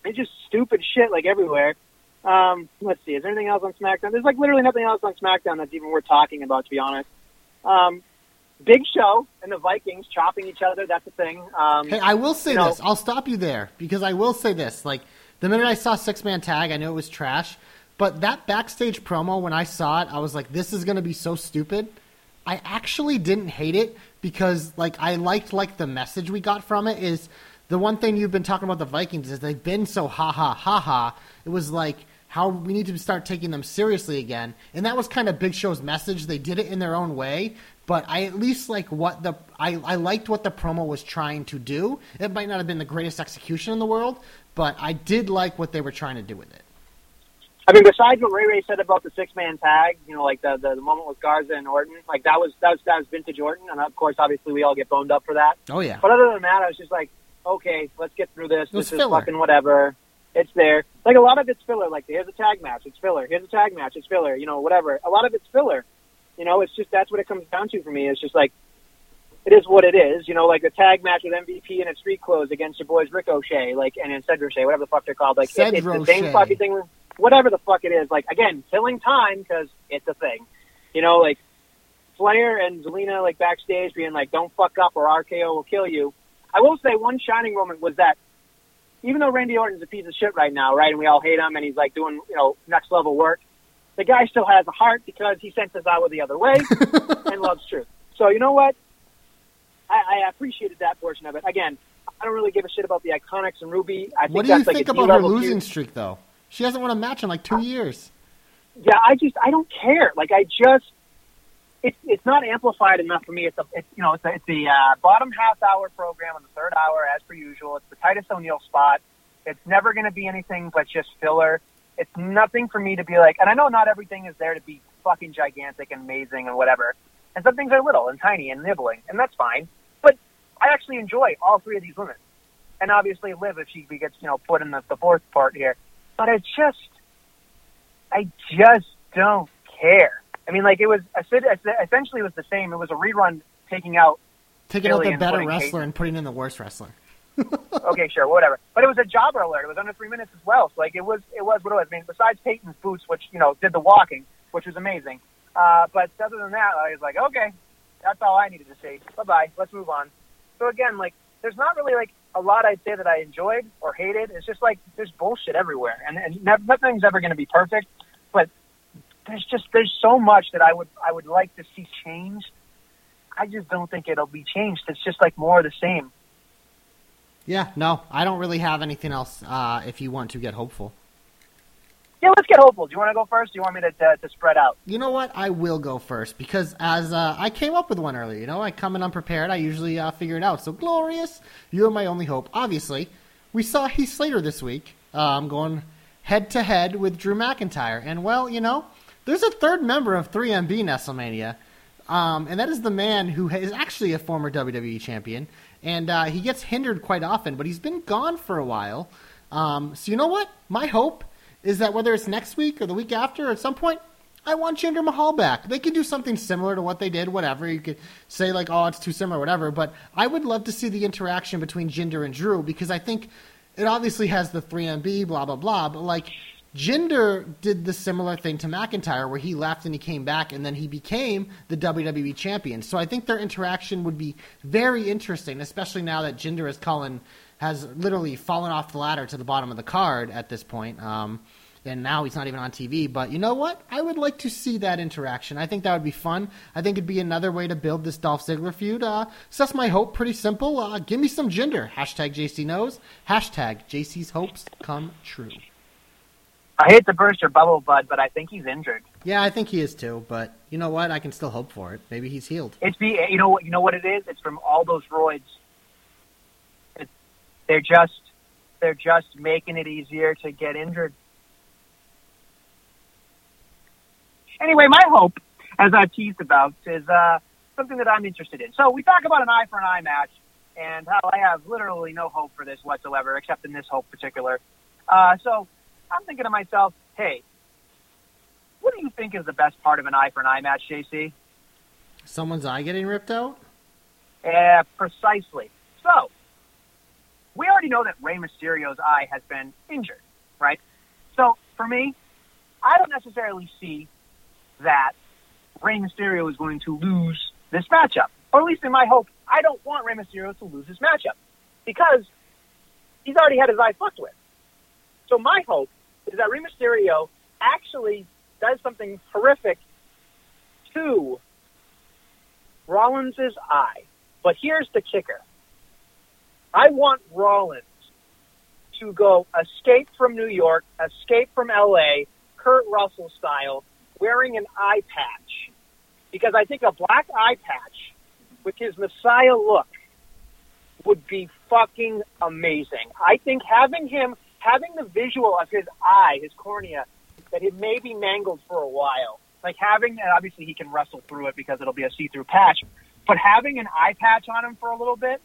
It's just stupid shit like everywhere. Um, let's see. Is there anything else on SmackDown? There's like literally nothing else on SmackDown that's even worth talking about, to be honest. Um, Big Show and the Vikings chopping each other. That's a thing. Um, Hey, I will say you know- this. I'll stop you there because I will say this. Like the minute I saw six man tag, I knew it was trash. But that backstage promo, when I saw it, I was like, "This is going to be so stupid." I actually didn't hate it because, like, I liked like the message we got from it. Is the one thing you've been talking about the Vikings is they've been so ha ha ha ha. It was like how we need to start taking them seriously again, and that was kind of Big Show's message. They did it in their own way, but I at least like what the I, I liked what the promo was trying to do. It might not have been the greatest execution in the world, but I did like what they were trying to do with it. I mean, besides what Ray Ray said about the six man tag, you know, like the, the the moment with Garza and Orton, like that was that was that was vintage Orton, and of course, obviously, we all get boned up for that. Oh yeah. But other than that, I was just like, okay, let's get through this. It was This is fucking whatever. It's there. Like a lot of it's filler. Like here's a tag match, it's filler. Here's a tag match, it's filler. You know, whatever. A lot of it's filler. You know, it's just that's what it comes down to for me. It's just like it is what it is. You know, like the tag match with MVP in its street clothes against your boys Ricochet, like and then Rochet, whatever the fuck they're called. Like it, it's the same fucking thing. Whatever the fuck it is. Like again, killing time because it's a thing. You know, like Flair and Zelina like backstage being like, "Don't fuck up or RKO will kill you." I will say one shining moment was that even though Randy Orton's a piece of shit right now, right, and we all hate him, and he's like doing you know next level work, the guy still has a heart because he sent us out with the other way and loves truth. So you know what? I, I appreciated that portion of it. Again, I don't really give a shit about the Iconics and Ruby. I think What do you that's think a about her losing feud. streak though? She hasn't won a match in like two years. Yeah, I just I don't care. Like I just it's it's not amplified enough for me. It's a it's you know it's a, it's the uh, bottom half hour program on the third hour as per usual. It's the Titus O'Neil spot. It's never going to be anything but just filler. It's nothing for me to be like. And I know not everything is there to be fucking gigantic and amazing and whatever. And some things are little and tiny and nibbling, and that's fine. But I actually enjoy all three of these women, and obviously Liv if she gets you know put in the, the fourth part here. But I just I just don't care. I mean, like it was essentially it was the same. It was a rerun taking out. Taking out the better wrestler Kate- and putting in the worst wrestler. Okay, sure, whatever. But it was a jobber alert. It was under three minutes as well. So like it was it was what it was. I mean, besides Peyton's boots, which you know did the walking, which was amazing. Uh, but other than that, I was like, okay, that's all I needed to see. Bye bye. Let's move on. So again, like there's not really like a lot I'd say that I enjoyed or hated. It's just like there's bullshit everywhere, and, and nothing's ever going to be perfect. But there's just there's so much that I would I would like to see changed. I just don't think it'll be changed. It's just like more of the same. Yeah, no, I don't really have anything else. Uh, if you want to get hopeful, Yeah, let's get hopeful. Do you want to go first? Do you want me to to, to spread out? you know what? I will go first because as uh, I came up with one earlier. You know, I come in unprepared. I usually uh, figure it out. So glorious, you're my only hope. Obviously, we saw Heath Slater this week. Um, going head to head with Drew McIntyre, and well, you know, there's a third member of 3MB Nestlemania. Um, and that is the man who is actually a former WWE champion, and uh, he gets hindered quite often, but he's been gone for a while. Um, so you know what? My hope is that whether it's next week or the week after, or at some point, I want Jinder Mahal back. They could do something similar to what they did, whatever. You could say like, oh, it's too similar, whatever. But I would love to see the interaction between Jinder and Drew because I think it obviously has the 3MB, blah blah blah. But like Jinder did the similar thing to McIntyre, where he left and he came back, and then he became the WWE champion. So I think their interaction would be very interesting, especially now that Jinder has Cullen has literally fallen off the ladder to the bottom of the card at this point. Um, and now he's not even on TV. But you know what? I would like to see that interaction. I think that would be fun. I think it'd be another way to build this Dolph Ziggler feud. Uh, so that's my hope. Pretty simple. Uh, give me some Jinder. Hashtag JC knows. Hashtag JC's hopes come true. I hate to burst your bubble, bud, but I think he's injured. Yeah, I think he is too. But you know what? I can still hope for it. Maybe he's healed. It's the you know what you know what it is. It's from all those roids. It's, they're just they're just making it easier to get injured. Anyway, my hope, as I teased about, is uh, something that I'm interested in. So we talk about an eye for an eye match, and how I have literally no hope for this whatsoever, except in this hope particular. Uh, so I'm thinking to myself, hey, what do you think is the best part of an eye for an eye match, JC? Someone's eye getting ripped out? Yeah, precisely. So, we already know that Rey Mysterio's eye has been injured, right? So, for me, I don't necessarily see that Rey Mysterio is going to lose this matchup. Or at least in my hope, I don't want Rey Mysterio to lose this matchup because he's already had his eye fucked with. So my hope is that Rey Mysterio actually does something horrific to Rollins' eye. But here's the kicker. I want Rollins to go escape from New York, escape from LA, Kurt Russell style, wearing an eye patch. Because I think a black eye patch with his Messiah look would be fucking amazing. I think having him, having the visual of his eye, his cornea, that it may be mangled for a while. Like having, and obviously he can wrestle through it because it'll be a see-through patch, but having an eye patch on him for a little bit,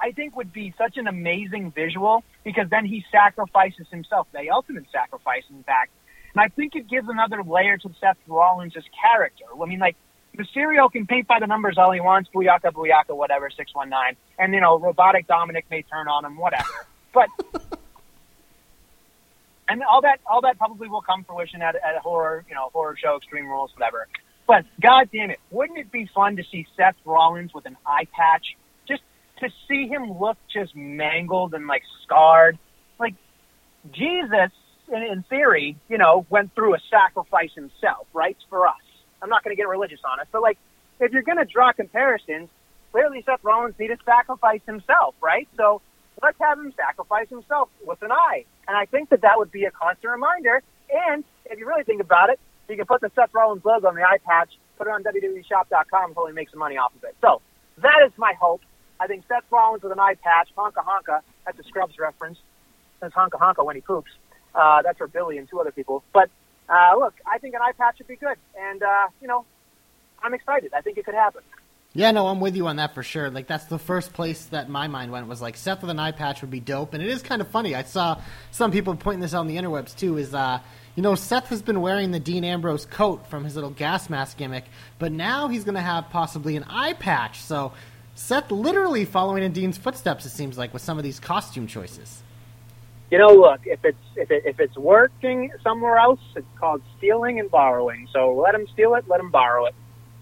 I think would be such an amazing visual because then he sacrifices himself, the ultimate sacrifice, in fact. And I think it gives another layer to Seth Rollins' character. I mean, like, Mysterio can paint by the numbers all he wants, booyaka, booyaka, whatever, 619. And, you know, robotic Dominic may turn on him, whatever. But, and all that, all that probably will come fruition at, at a horror, you know, horror show, Extreme Rules, whatever. But, god damn it, wouldn't it be fun to see Seth Rollins with an eye patch? Just to see him look just mangled and, like, scarred. Like, Jesus, in, in theory, you know, went through a sacrifice himself, right, for us. I'm not going to get religious on it, but like, if you're going to draw comparisons, clearly Seth Rollins needed to sacrifice himself, right? So let's have him sacrifice himself with an eye. And I think that that would be a constant reminder. And if you really think about it, you can put the Seth Rollins logo on the eye patch, put it on WWEshop.com, and probably make some money off of it. So that is my hope. I think Seth Rollins with an eye patch, honka honka, that's a Scrubs reference. Says honka honka when he poops. Uh, that's for Billy and two other people. But uh, look, I think an eye patch would be good, and uh, you know, I'm excited. I think it could happen. Yeah, no, I'm with you on that for sure. Like that's the first place that my mind went was like Seth with an eye patch would be dope, and it is kind of funny. I saw some people pointing this out on the interwebs too. Is uh, you know, Seth has been wearing the Dean Ambrose coat from his little gas mask gimmick, but now he's going to have possibly an eye patch. So Seth literally following in Dean's footsteps. It seems like with some of these costume choices. You know, look, if it's if it, if it's working somewhere else, it's called stealing and borrowing. So let him steal it, let him borrow it.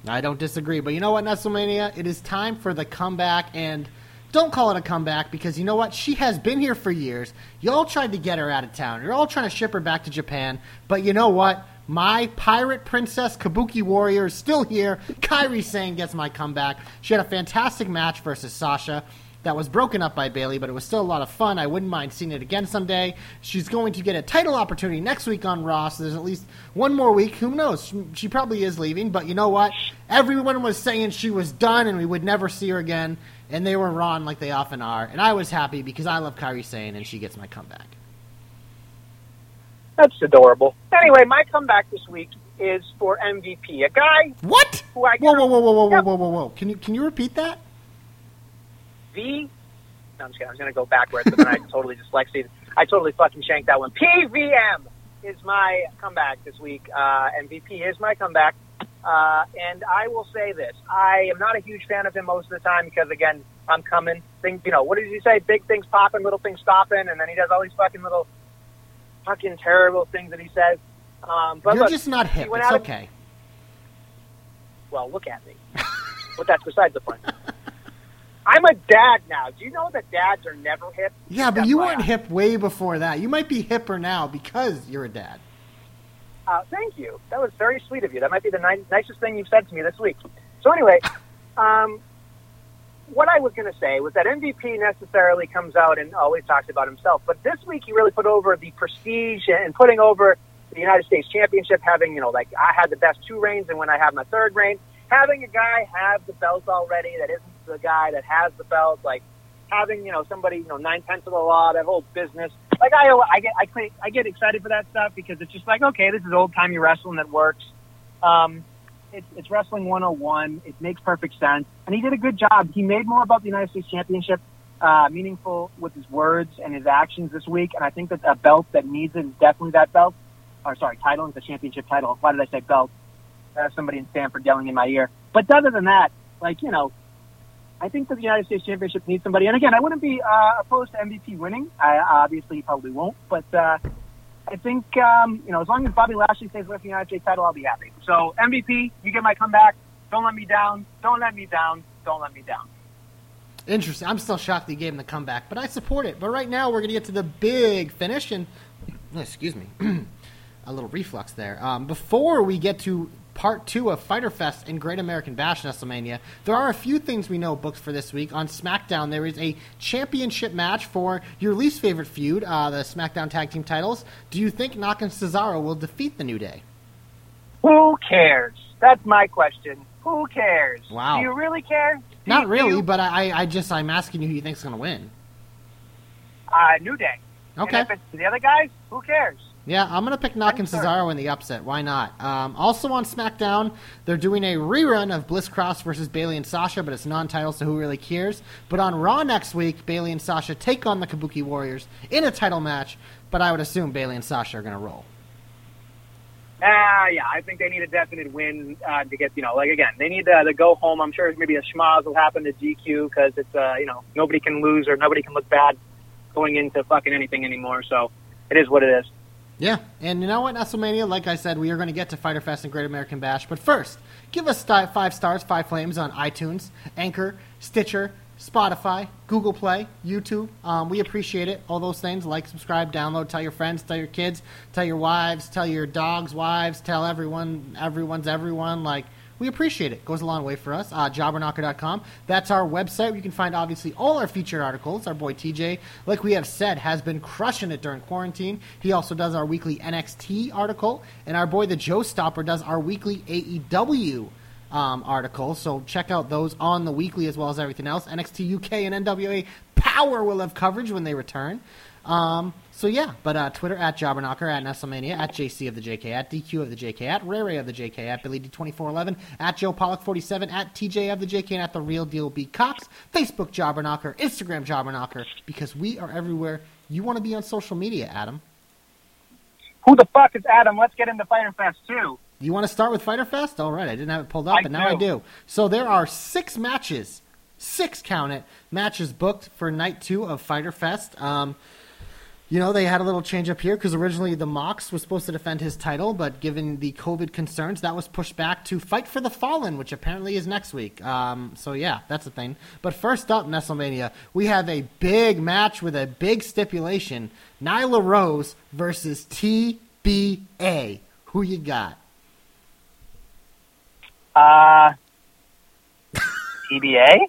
I don't disagree, but you know what, Nestlemania? It is time for the comeback, and don't call it a comeback because you know what? She has been here for years. Y'all tried to get her out of town. You're all trying to ship her back to Japan, but you know what? My pirate princess Kabuki warrior is still here. Kairi Sane gets my comeback. She had a fantastic match versus Sasha that was broken up by Bayley, but it was still a lot of fun. I wouldn't mind seeing it again someday. She's going to get a title opportunity next week on Raw, so there's at least one more week. Who knows? She, she probably is leaving, but you know what? Everyone was saying she was done and we would never see her again, and they were wrong like they often are. And I was happy because I love Kairi Sane and she gets my comeback. That's adorable. Anyway, my comeback this week is for MVP, a guy What? who I Whoa, whoa, whoa, whoa, whoa, Yep. whoa, whoa, whoa! Can you can you repeat that? V. No, I'm just kidding. I was going to go backwards, but then I totally dyslexic. I totally fucking shanked that one. PVM is my comeback this week. Uh, MVP is my comeback. Uh, and I will say this: I am not a huge fan of him most of the time because, again, I'm coming. Things, you know, what does he say? Big things popping, little things stopping, and then he does all these fucking little, fucking terrible things that he says. Um, but You're look, just not hip. It's out of- okay. well, look at me. but that's besides the point. I'm a dad now. Do you know that dads are never hip? Yeah, but That's you weren't I- hip way before that. You might be hipper now because you're a dad. Uh, thank you. That was very sweet of you. That might be the ni- nicest thing you've said to me this week. So anyway, um, what I was going to say was that MVP necessarily comes out and always talks about himself, but this week he really put over the prestige and putting over the United States Championship, having you know like I had the best two reigns, and when I have my third reign, having a guy have the belt already that isn't the guy that has the belt, like having you know somebody you know nine tenths of the law, that whole business. Like I, I get, I, cl- I get excited for that stuff because it's just like, okay, this is old timey wrestling that works. Um, it's, it's wrestling 101. It makes perfect sense, and he did a good job. He made more about the United States Championship uh, meaningful with his words and his actions this week, and I think that a belt that needs it is definitely that belt. Or sorry, title is the championship title. Why did I say belt? Uh, somebody in Stamford yelling in my ear. But other than that, like you know, I think that the United States Championship needs somebody. And again, I wouldn't be uh, opposed to MVP winning. I obviously he probably won't, but uh, I think um, you know as long as Bobby Lashley stays with the United States title, I'll be happy. So MVP, you get my comeback. Don't let me down. Don't let me down. Don't let me down. Interesting. I'm still shocked that he gave him the comeback, but I support it. But right now, we're going to get to the big finish, and excuse me, a little reflux there. Um, before we get to part two of Fighter Fest and Great American Bash WrestleMania, there are a few things we know booked for this week. On SmackDown, there is a championship match for your least favorite feud, uh, the SmackDown Tag Team titles. Do you think Knock and Cesaro will defeat the New Day? Who cares? That's my question. Who cares? Wow. Do you really care? Do Not you- really, you- but I, I just I'm asking you who you think's going to win. uh, New Day. Okay. And if it's the other guys, who cares? Yeah, I'm gonna pick Knock and sorry. Cesaro in the upset. Why not? Um, also on SmackDown, they're doing a rerun of Bliss Cross versus Bayley and Sasha, but it's non-title, so who really cares? But on Raw next week, Bayley and Sasha take on the Kabuki Warriors in a title match. But I would assume Bayley and Sasha are gonna roll. Ah, yeah, I think they need a definite win uh, to get, you know, like again, they need uh, to go home. I'm sure maybe a schmoz will happen to GQ because it's, uh, you know, nobody can lose or nobody can look bad going into fucking anything anymore. So it is what it is. Yeah, and you know what, WrestleMania? Like I said, we are going to get to Fighter Fest and Great American Bash. But first, give us five stars, five flames on iTunes, Anchor, Stitcher, Spotify, Google Play, YouTube. Um, we appreciate it. All those things. Like, subscribe, download, tell your friends, tell your kids, tell your wives, tell your dogs' wives, tell everyone, everyone's everyone. Like, we appreciate it. Goes a long way for us. Uh, jobberknocker.com. That's our website. You can find obviously all our featured articles. Our boy TJ, like we have said, has been crushing it during quarantine. He also does our weekly NXT article, and our boy the Joe Stopper does our weekly AEW um, article. So check out those on the weekly as well as everything else. NXT UK and NWA Power will have coverage when they return. Um, so yeah, but uh, Twitter at Jobberknocker, at Nestlemania, at JC of the JK, at DQ of the JK, at Ray of the JK, at Billy D2411, at Joe Pollock 47, at TJ of the JK, and at the Real Deal B Cox. Facebook Jobberknocker, Instagram Jobberknocker, because we are everywhere. You want to be on social media, Adam? Who the fuck is Adam? Let's get into Fighter Fest too. You want to start with Fighter Fest? All right, I didn't have it pulled up, I but now I do. do. So there are six matches, six count it, matches booked for night two of Fighter Fest. Um, you know, they had a little change up here because originally the Mox was supposed to defend his title, but given the COVID concerns, that was pushed back to Fight for the Fallen, which apparently is next week. Um, so yeah, that's the thing. But first up, WrestleMania, we have a big match with a big stipulation: Nyla Rose versus TBA. Who you got? Uh, TBA?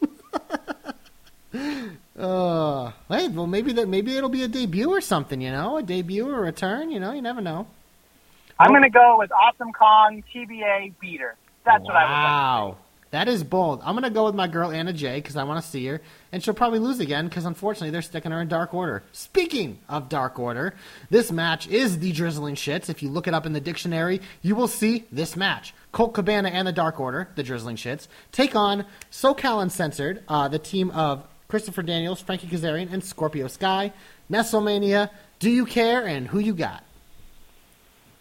Uh, hey, well, maybe that maybe it'll be a debut or something, you know, a debut or a return. You know, you never know. I'm going to go with Awesome Kong TBA beater. That's what I would like. Wow, that is bold. I'm gonna go with my girl Anna Jay because I want to see her, and she'll probably lose again because unfortunately they're sticking her in Dark Order. Speaking of Dark Order, this match is the drizzling shits. If you look it up in the dictionary, you will see this match. Colt Cabana and the Dark Order, the drizzling shits, take on SoCal Uncensored, uh, the team of Christopher Daniels, Frankie Kazarian, and Scorpio Sky. Nestlemania, do you care and who you got?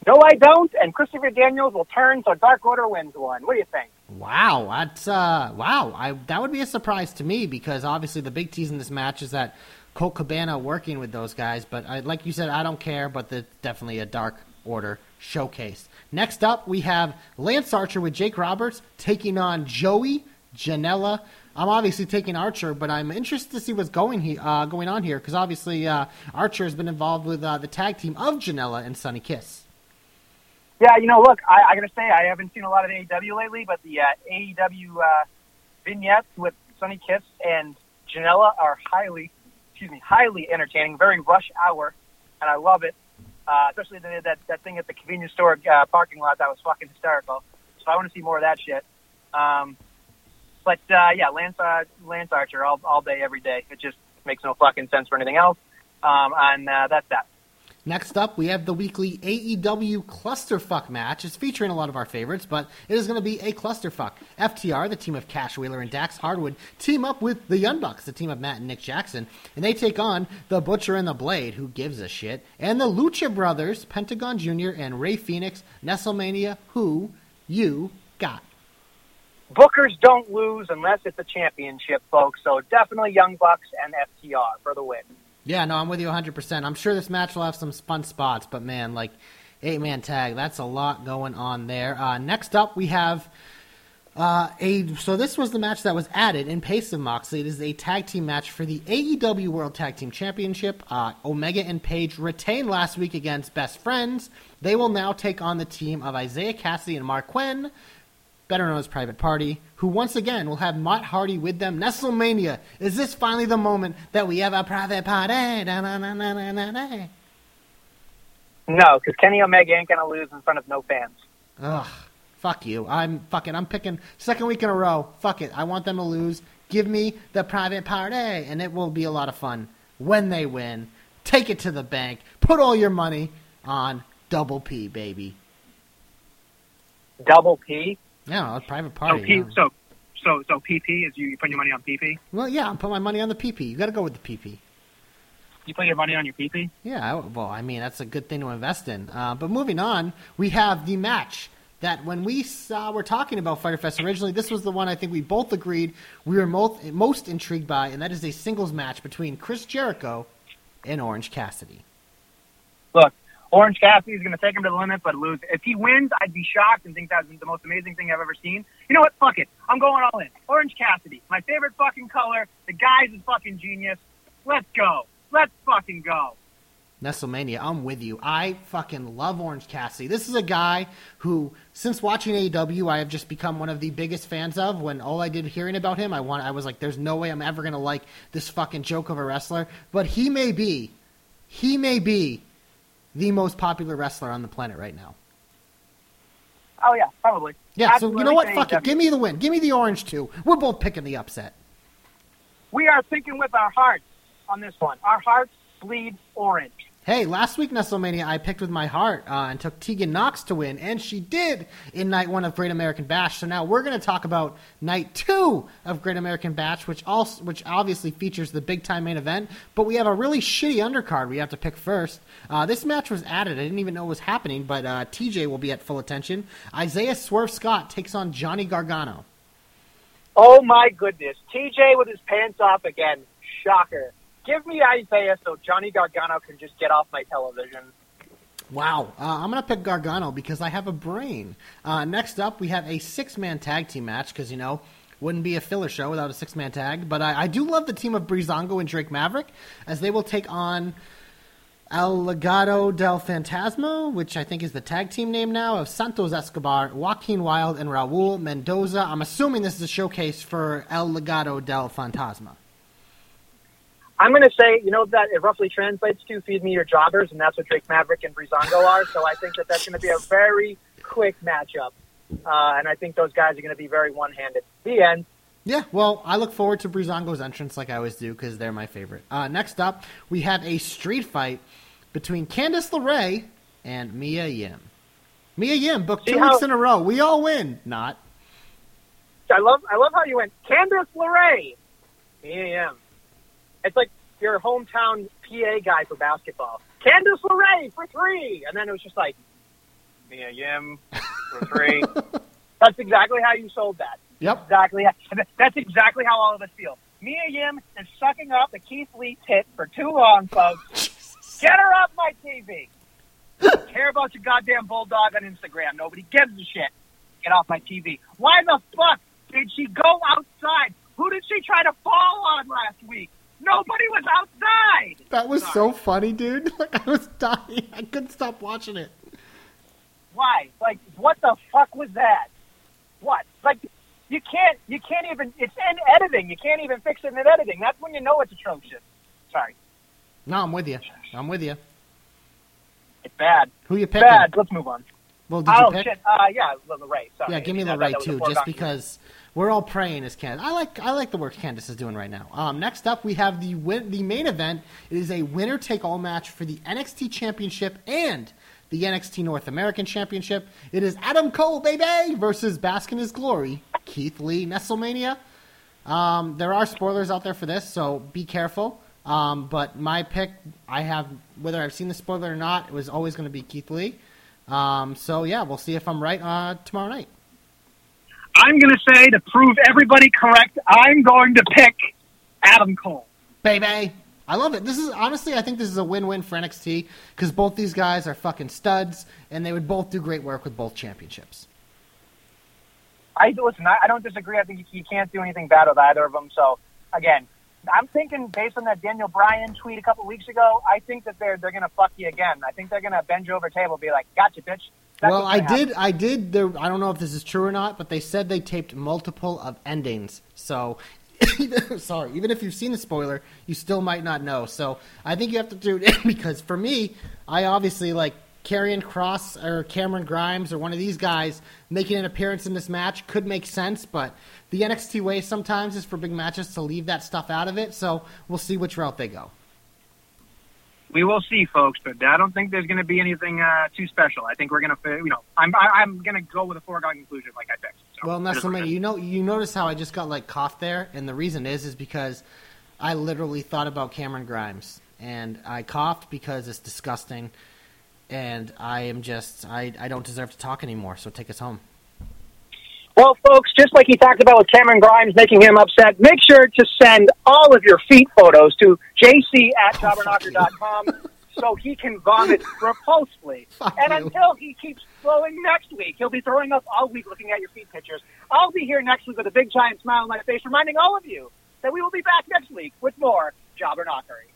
No, I don't. And Christopher Daniels will turn so Dark Order wins one. What do you think? Wow, that's uh, wow. I that would be a surprise to me because obviously the big tease in this match is that Colt Cabana working with those guys. But I, like you said, I don't care. But the definitely a Dark Order showcase. Next up, we have Lance Archer with Jake Roberts taking on Joey Janela. I'm obviously taking Archer, but I'm interested to see what's going he, uh, going on here because obviously uh, Archer has been involved with uh, the tag team of Janela and Sunny Kiss. Yeah, you know, look, I, I got to say, I haven't seen a lot of AEW lately, but the uh, AEW uh, vignettes with Sunny Kiss and Janela are highly, excuse me, highly entertaining. Very rush hour, and I love it. Uh, especially the, that that thing at the convenience store parking lot that was fucking hysterical. So I want to see more of that shit. Um, but uh, yeah, Lance uh, Lance Archer all all day, every day. It just makes no fucking sense for anything else. Um, and uh, that's that. Next up, we have the weekly AEW Clusterfuck match. It's featuring a lot of our favorites, but it is going to be a clusterfuck. FTR, the team of Cash Wheeler and Dax Harwood, team up with the Young Bucks, the team of Matt and Nick Jackson, and they take on the Butcher and the Blade, who gives a shit, and the Lucha Brothers, Pentagon Jr. and Rey Fenix, Nestlemania, who you got. Bookers don't lose unless it's a championship, folks. So definitely Young Bucks and FTR for the win. Yeah, no, I'm with you 100%. I'm sure this match will have some fun spots, but man, like, eight man tag, that's a lot going on there. Uh, next up, we have uh, a. So, this was the match that was added in pace of Moxley. It is a tag team match for the AEW World Tag Team Championship. Uh, Omega and Page retained last week against Best Friends. They will now take on the team of Isiah Kassidy and Marq Quen better known as Private Party, who once again will have Matt Hardy with them. Nestlemania, is this finally the moment that we have a private party? Da-na-na-na-na-na-na. No, because Kenny Omega ain't gonna lose in front of no fans. Ugh, fuck you. I'm fucking. I'm picking second week in a row. Fuck it. I want them to lose. Give me the private party, and it will be a lot of fun when they win. Take it to the bank. Put all your money on Double P, baby. Double P. Yeah, a private So, party. P, yeah. so, so, so PP is you, you putting your money on PP? Well, yeah, I'm putting my money on the PP. You got to go with the PP. You put your money on your PP? Yeah, I- well, I mean that's a good thing to invest in. Uh, but moving on, we have the match that when we saw, were talking about Fighter Fest originally, this was the one I think we both agreed we were most, most intrigued by, and that is a singles match between Chris Jericho and Orange Cassidy. Look, Orange Cassidy is going to take him to the limit, but lose. If he wins, I'd be shocked and think that's the most amazing thing I've ever seen. You know what? Fuck it. I'm going all in. Orange Cassidy, my favorite fucking color. The guy's a fucking genius. Let's go. Let's fucking go. WrestleMania, I'm with you. I fucking love Orange Cassidy. This is a guy who, since watching AEW, I have just become one of the biggest fans of. When all I did hearing about him, I want, I was like, "There's no way I'm ever gonna like this fucking joke of a wrestler." But he may be, he may be, the most popular wrestler on the planet right now. Oh yeah, probably. Yeah. So you know what? Absolutely Fuck it. Give me the win. Give me the orange too. We're both picking the upset. We are thinking with our hearts on this one. Our hearts bleed orange. Hey, last week, WrestleMania, I picked with my heart uh, and took Tegan Knox to win, and she did in night one of Great American Bash. So now we're going to talk about night two of Great American Bash, which also, which obviously features the big time main event. But we have a really shitty undercard we have to pick first. Uh, this match was added; I didn't even know it was happening, but uh, TJ will be at full attention. Isaiah Swerve Scott takes on Johnny Gargano. Oh my goodness. TJ with his pants off again. Shocker. Give me Isaiah so Johnny Gargano can just get off my television. Wow. Uh, I'm going to pick Gargano because I have a brain. Uh, next up, we have a six man tag team match because, you know, wouldn't be a filler show without a six man tag. But I, I do love the team of Breezango and Drake Maverick as they will take on El Legado del Fantasma, which I think is the tag team name now, of Santos Escobar, Joaquin Wild, and Raul Mendoza. I'm assuming this is a showcase for El Legado del Fantasma. I'm going to say, you know, that it roughly translates to feed me your jobbers, and that's what Drake Maverick and Breezango are. So I think that that's going to be a very quick matchup. Uh, and I think those guys are going to be very one handed. The end. Yeah, well, I look forward to Breezango's entrance like I always do because they're my favorite. Uh, next up, we have a street fight between Candice LeRae and Mia Yim. Mia Yim booked See two how- weeks in a row. We all win. Not. I love I love how you went Candice LeRae. Yeah, It's like your hometown PA guy for basketball. Candice LeRae for three, and then it was just like Mia Yim for three. That's exactly how you sold that. Yep. Exactly. That's exactly how all of us feel. Mia Yim is sucking up the Keith Lee tit for too long, folks. Get her off my TV. Care about your goddamn bulldog on Instagram. Nobody gives a shit. Get off my TV. Why the fuck did she go outside? Who did she try to fall on last week? Nobody was outside. That was Sorry. so funny, dude. Like I was dying. I couldn't stop watching it. Why? Like, what the fuck was that? What? Like, you can't, you can't even, it's in editing. You can't even fix it in editing. That's when you know it's atrocious. Sorry. No, I'm with you. I'm with you. It's bad. Who you picking? Bad. Let's move on. Well, did you oh, pick? shit. Uh, yeah, Ray. Sorry. Yeah, give me I thought Lorraine that was a too, just because we're all praying as Candice. I like I like the work Candice is doing right now. Um, next up, we have the win- the main event. It is a winner take all match for the NXT Championship and the NXT North American Championship. It is Adam Cole, baby, versus Bask in His Glory, Keith Lee, Nestlemania. Um, there are spoilers out there for this, so be careful. Um, but my pick, I have whether I've seen the spoiler or not, it was always going to be Keith Lee. Um, so yeah, we'll see if I'm right uh, tomorrow night. I'm going to say to prove everybody correct, I'm going to pick Adam Cole. baby. I love it. This is honestly, I think this is a win-win for NXT because both these guys are fucking studs, and they would both do great work with both championships. I listen. I, I don't disagree. I think you, you can't do anything bad with either of them. So again, I'm thinking based on that Daniel Bryan tweet a couple weeks ago, I think that they're they're gonna fuck you again. I think they're gonna bend you over table, and be like, "Gotcha, bitch." That's well, I did, I did. There, I don't know if this is true or not, but they said they taped multiple of endings. So, sorry, even if you've seen the spoiler, you still might not know. So, I think you have to do it because for me, I obviously like Karrion Cross or Cameron Grimes or one of these guys making an appearance in this match could make sense, but the NXT way sometimes is for big matches to leave that stuff out of it. So, we'll see which route they go. We will see, folks. But I don't think there's going to be anything uh, too special. I think we're going to, you know, I'm I, I'm going to go with a foregone conclusion, like I picked. So, Well, it is what it you know, you notice how I just got like coughed there, and the reason is, is because I literally thought about Cameron Grimes, and I coughed because it's disgusting, and I am just, I, I don't deserve to talk anymore. So take us home. Well, folks, just like he talked about with Cameron Grimes making him upset, make sure to send all of your feet photos to jc at jobberknocker.com so he can vomit repulsively. And until he keeps flowing next week, he'll be throwing up all week looking at your feet pictures. I'll be here next week with a big giant smile on my face, reminding all of you that we will be back next week with more Jobber Knockery.